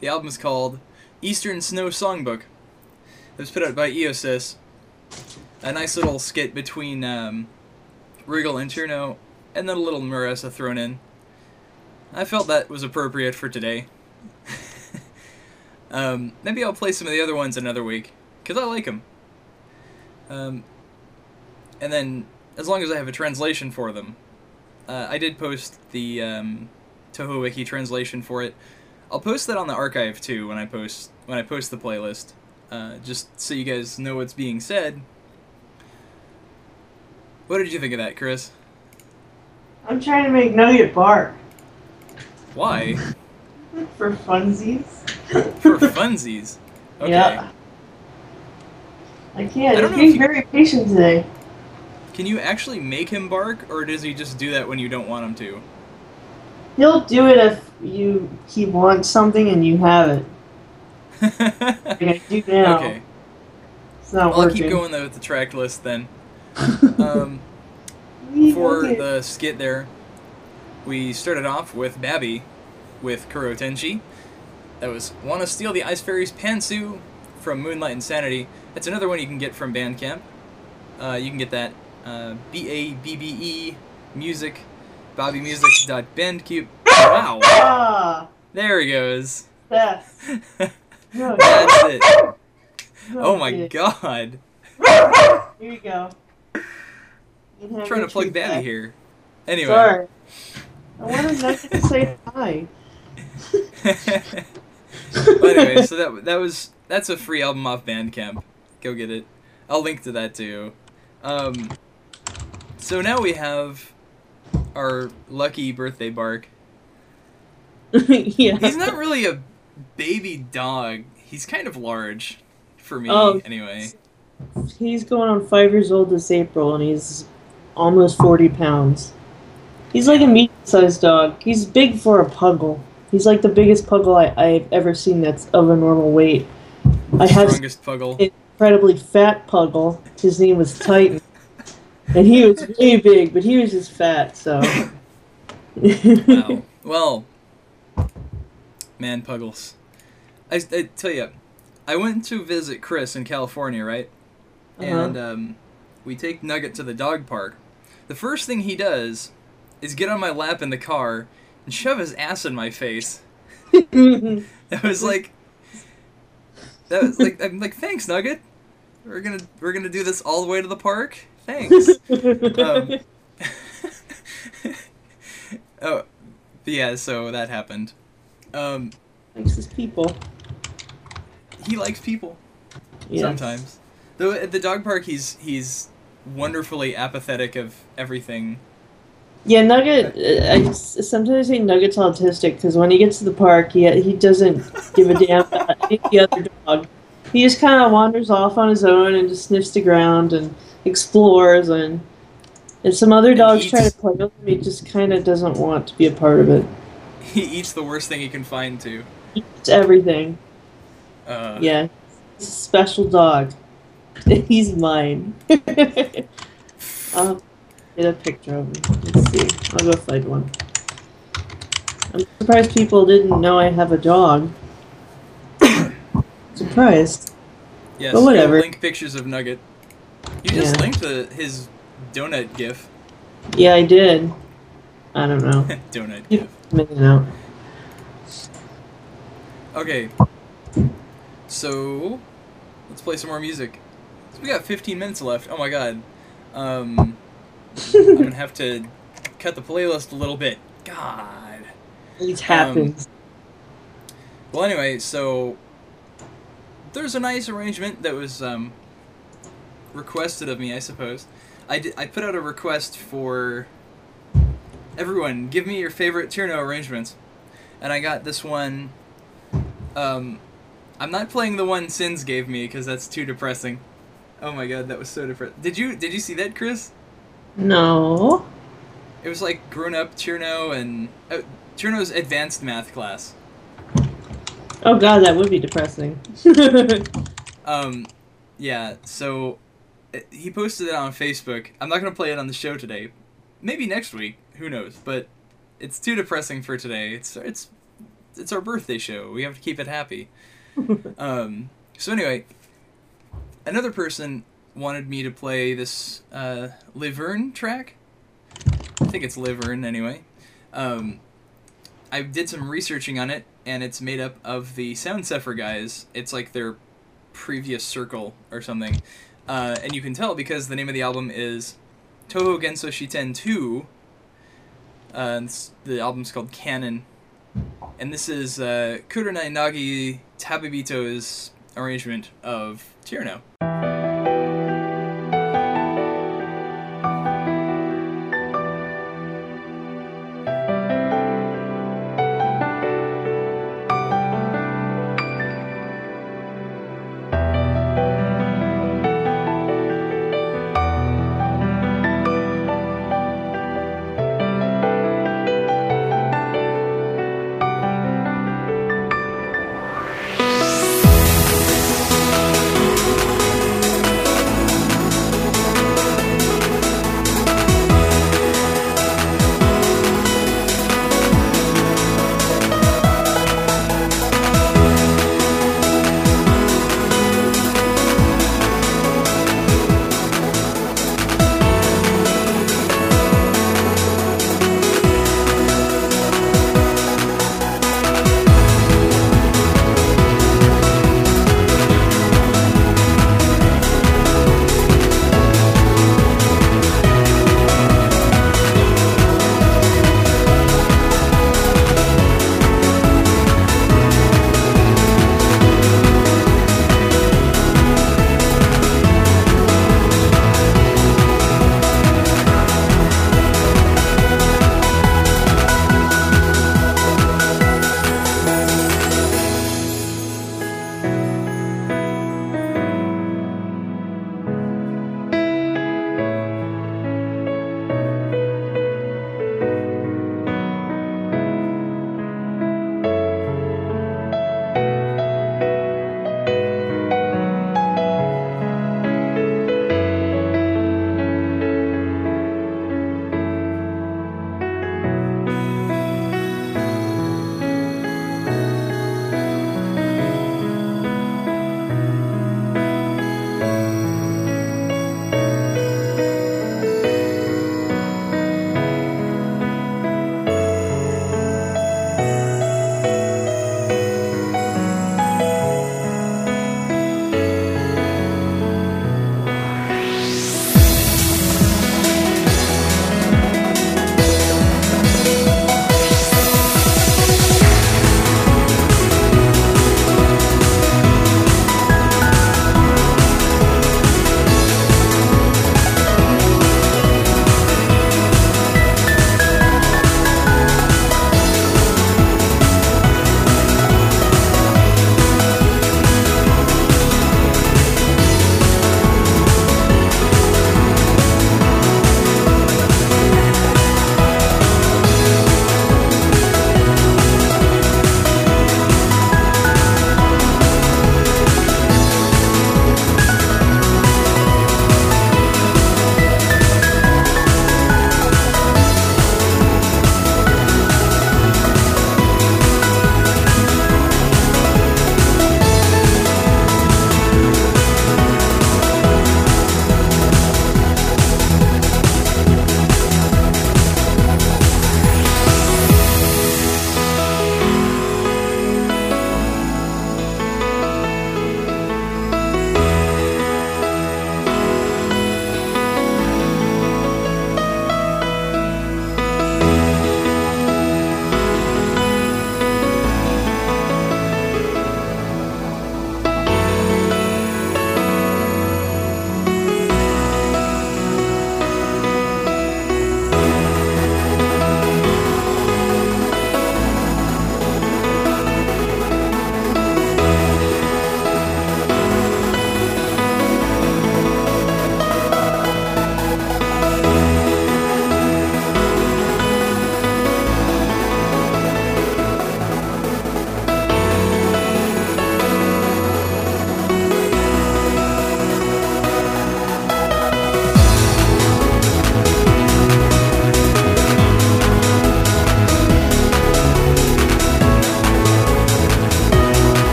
The album is called Eastern Snow Songbook. It was put out by IOSYS. A nice little skit between um, Wriggle and Cirno, and then a little Marisa thrown in. I felt that was appropriate for today. *laughs* um, maybe I'll play some of the other ones another week, because I like them. Um, and then, as long as I have a translation for them, uh, I did post the um, Touhou Wiki translation for it. I'll post that on the archive too when I post when I post the playlist, uh, just so you guys know what's being said. What did you think of that, Chris? I'm trying to make Nugget bark Why? *laughs* for funsies. For funsies. *laughs* Okay. Yeah. I can't. I don't He's being you- very patient today. Can you actually make him bark, or does he just do that when you don't want him to? He'll do it if you he wants something and you have it. *laughs* Like I do now. okay. It's not Well, I'll keep going though with the track list then. Um, *laughs* for the skit there, we started off with Babbe with Kuro Tenchi. That was Wanna Steal the Ice Fairy's Pantsu from Moonlight Insanity. That's another one you can get from Bandcamp. Uh, you can get that uh, B A B B E music, babbemusic.bandcamp. Wow, *laughs* Ah, there he goes. No, *laughs* That's it. Oh my god. Here you go. Have trying to plug Babbe back. here. Anyway. Sorry. I wanted Nugget to say hi. *laughs* well, anyway, so that that was that's a free album off Bandcamp. Go get it. I'll link to that too. Um, so now we have our lucky birthday bark. *laughs* yeah. He's not really a baby dog. He's kind of large for me, Oh. anyway. He's going on five years old this April, and he's almost forty pounds. He's like a medium-sized dog. He's big for a puggle. He's like the biggest puggle I, I've ever seen that's of a normal weight. I have Strongest puggle. an incredibly fat puggle. His name was Titan, *laughs* and he was way big, but he was just fat. So. wow. *laughs* Well, man, puggles. I, I tell you, I went to visit Chris in California, right? Uh-huh. And um, we take Nugget to the dog park. The first thing he does is get on my lap in the car and shove his ass in my face. *laughs* That was like, that was like, I'm like, thanks, Nugget. We're gonna we're gonna do this all the way to the park. Thanks. um, *laughs* oh, yeah. So that happened. Um, Thanks his people. he likes people Yes. sometimes. Though at the dog park, he's he's wonderfully apathetic of everything. Yeah, Nugget. I sometimes say Nugget's autistic because when he gets to the park, he he doesn't give a damn about any other dog. He just kind of wanders off on his own and just sniffs the ground and explores. And if some other And dogs try to play with him, he just kind of doesn't want to be a part of it. *laughs* He eats the worst thing he can find too. He eats everything. Uh, Yeah, It's a special dog. *laughs* He's mine. *laughs* I'll get a picture of him. Let's see. I'll go find one. I'm surprised people didn't know I have a dog. *coughs* Surprised. Yes. But whatever. link pictures of Nugget. You just Yeah. linked the, his donut gif. Yeah, I did. I don't know. *laughs* donut gif. out. Okay. So, let's play some more music. We got 15 minutes left. Oh my god. Um, *laughs* I'm gonna have to cut the playlist a little bit. God. It happens. Well, anyway, so there's a nice arrangement that was um, requested of me, I suppose. I, di- I put out a request for everyone, give me your favorite Cirno arrangements. And I got this one. Um, I'm not playing the one Sins gave me because that's too depressing. Oh my god, that was so different. Did you did you see that, Chris? no. It was like grown up Cirno and uh, Cirno's advanced math class. Oh god, that would be depressing. *laughs* Um, yeah. So uh, he posted it on Facebook. I'm not gonna play it on the show today. Maybe next week. Who knows? But it's too depressing for today. It's it's it's our birthday show. We have to keep it happy. *laughs* um. So anyway, another person wanted me to play this uh, Liverne track. I think it's Liverne anyway. Um, I did some researching on it, and it's made up of the Sound Zephyr guys. It's like their previous circle or something. Uh, and you can tell because the name of the album is Touhou Genso Shiten 2. Uh, the album's called Canon. And this is uh, Nagi Tabibito's arrangement of Cirno.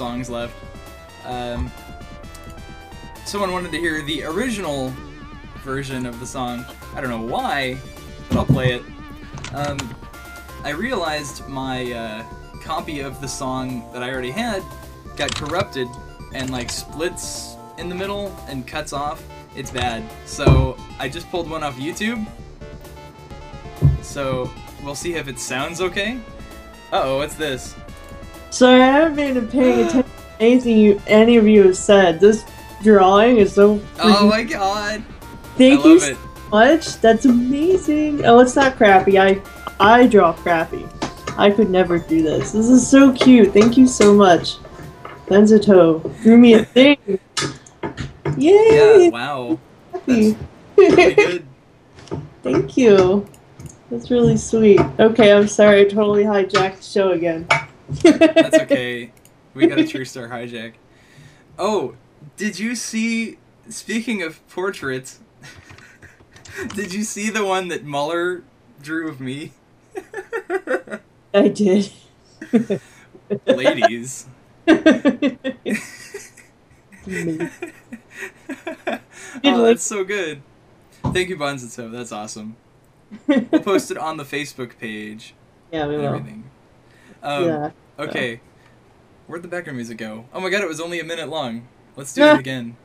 Songs left. Um, someone wanted to hear the original version of the song. I don't know why, but I'll play it. Um, I realized my uh, copy of the song that I already had got corrupted and like splits in the middle and cuts off. It's bad. So I just pulled one off YouTube. So we'll see if it sounds okay. Uh oh, what's this? Sorry, I haven't been paying *gasps* attention to anything you, any of you have said. This drawing is so. Oh my god! Thank you so it. much. That's amazing. Oh, it's not crappy. I I draw crappy. I could never do this. This is so cute. Thank you so much. Benzato drew me a *laughs* thing. Yay! Yeah, wow. happy. Really *laughs* good. Thank you. That's really sweet. Okay, I'm sorry. I totally hijacked the show again. That's *laughs* okay. We got a TrueStar hijack. Oh, did you see? Speaking of portraits, *laughs* did you see the one that Muller drew of me? I did. *laughs* Ladies. Oh, that's so good. Thank you, Bonzito. That's awesome. We'll post it on the Facebook page yeah, we will. everything. Um, yeah. Okay. Where'd the background music go? Oh my god, it was only a minute long. Let's do it *laughs* again.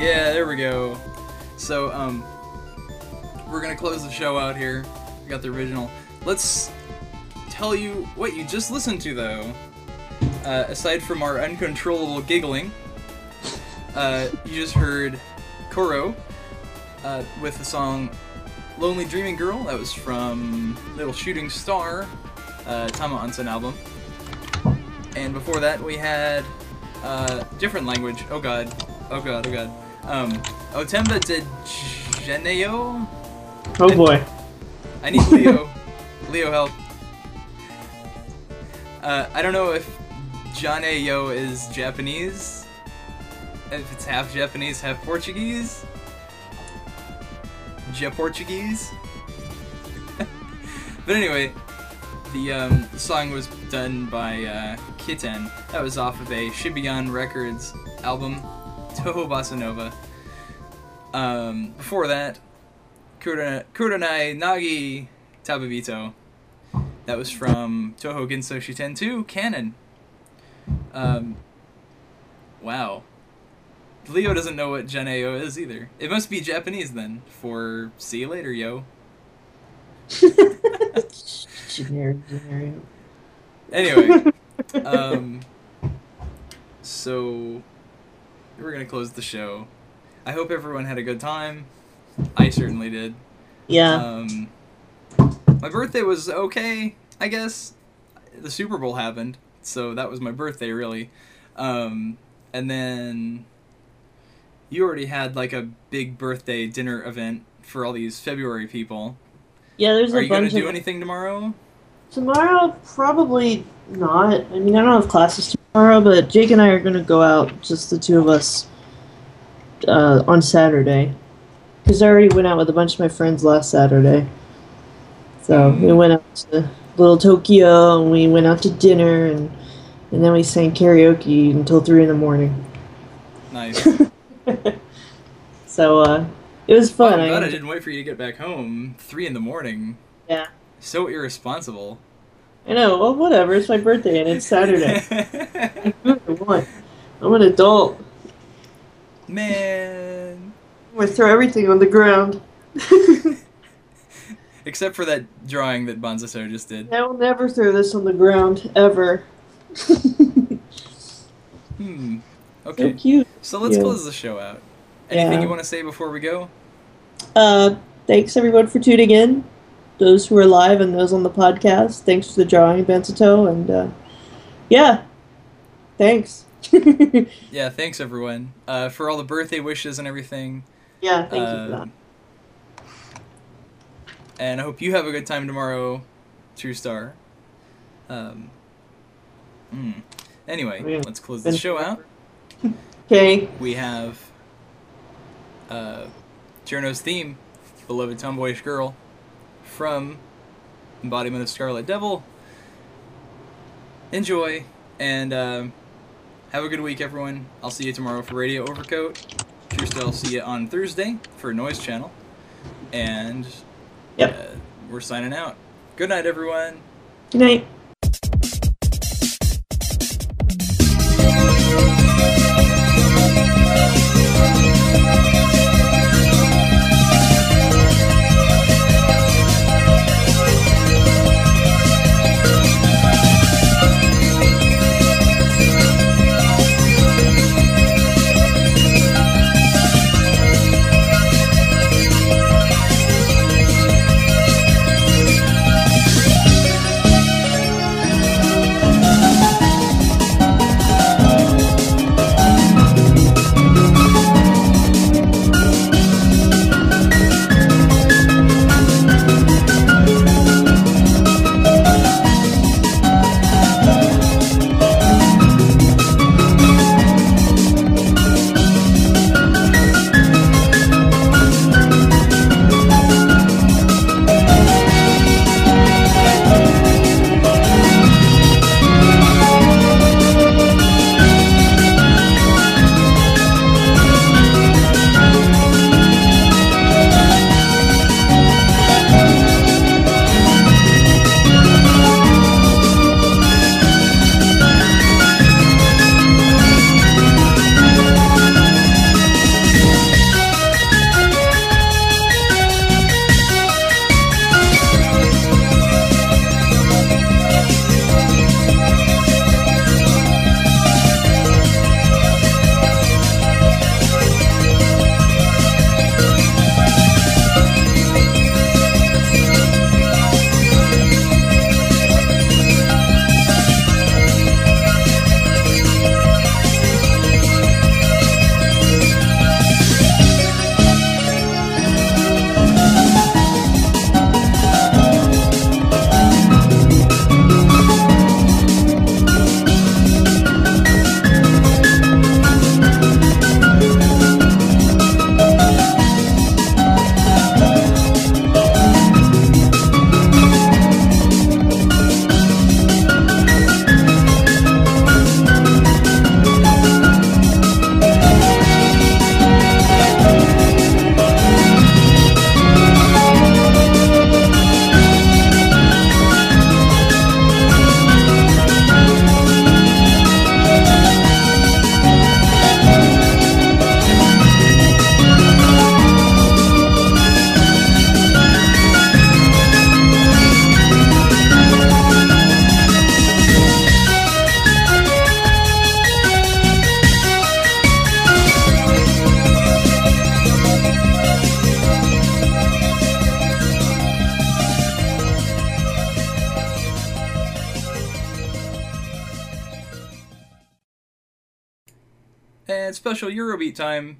Yeah, there we go. So, um, we're gonna close the show out here. We got the original. Let's tell you what you just listened to, though. Uh, aside from our uncontrollable giggling, uh, you just heard Koro uh, with the song Lonely Dreaming Girl. That was from Little Shooting Star, uh, Tama Onsen album. And before that, we had uh, different language. Oh god. Oh god, oh god. Um, Otemba de Geneo? Oh boy. I need Leo. *laughs* Leo help. Uh, I don't know if Janeyo is Japanese. If it's half Japanese, half Portuguese. Ja Portuguese. *laughs* but anyway, the, um, song was done by uh, Kitten. That was off of a Shibayan Records album, Touhou Bossa Nova. Um, before that, Kurona- Kuronai Nagi Tababito. That was from Touhou Ginso Shiten 2 Canon. Um, wow. Leo doesn't know what Janeo is either. It must be Japanese then, for see you later, yo. *laughs* Generic, generic. Anyway, *laughs* um, so we're gonna close the show. I hope everyone had a good time. I certainly did. Yeah. Um, my birthday was okay, I guess. The Super Bowl happened, so that was my birthday, really. Um, and then you already had like a big birthday dinner event for all these February people. yeah, there's Are a you gonna do anything tomorrow? Tomorrow, probably not. I mean, I don't have classes tomorrow, but Jake and I are gonna go out, just the two of us. uh, on Saturday because I already went out with a bunch of my friends last Saturday. So we went out to Little Tokyo and we went out to dinner and and then we sang karaoke until three in the morning. Nice. *laughs* *laughs* So uh, it was Oh, fun. I'm glad I I- didn't wait for you to get back home. Three in the morning. Yeah. So irresponsible. I know. Well, whatever. It's my birthday and it's Saturday. I do what I want. I'm an adult. Man. I'm gonna throw everything on the ground. *laughs* Except for that drawing that Bonzaso just did. I will never throw this on the ground ever. *laughs* Hmm. Okay. So cute. So let's close the show out. Anything Yeah. you want to say before we go? Uh, thanks everyone for tuning in. Those who are live and those on the podcast. Thanks for the drawing, Bensato, and uh, yeah, thanks. *laughs* Yeah, thanks everyone uh, for all the birthday wishes and everything. yeah, thank you for that. Um, And I hope you have a good time tomorrow, TrueStar. Um, mm. Anyway, let's close the show out. Okay. We have uh, Cirno's theme, Beloved Tomboyish Girl, from Embodiment of Scarlet Devil. Enjoy, and um, have a good week, everyone. I'll see you tomorrow for Radio Overcoat. TrueStar, I'll see you on Thursday for Noise Channel. And Yep. uh, we're signing out. Good night, everyone. Good night. Time.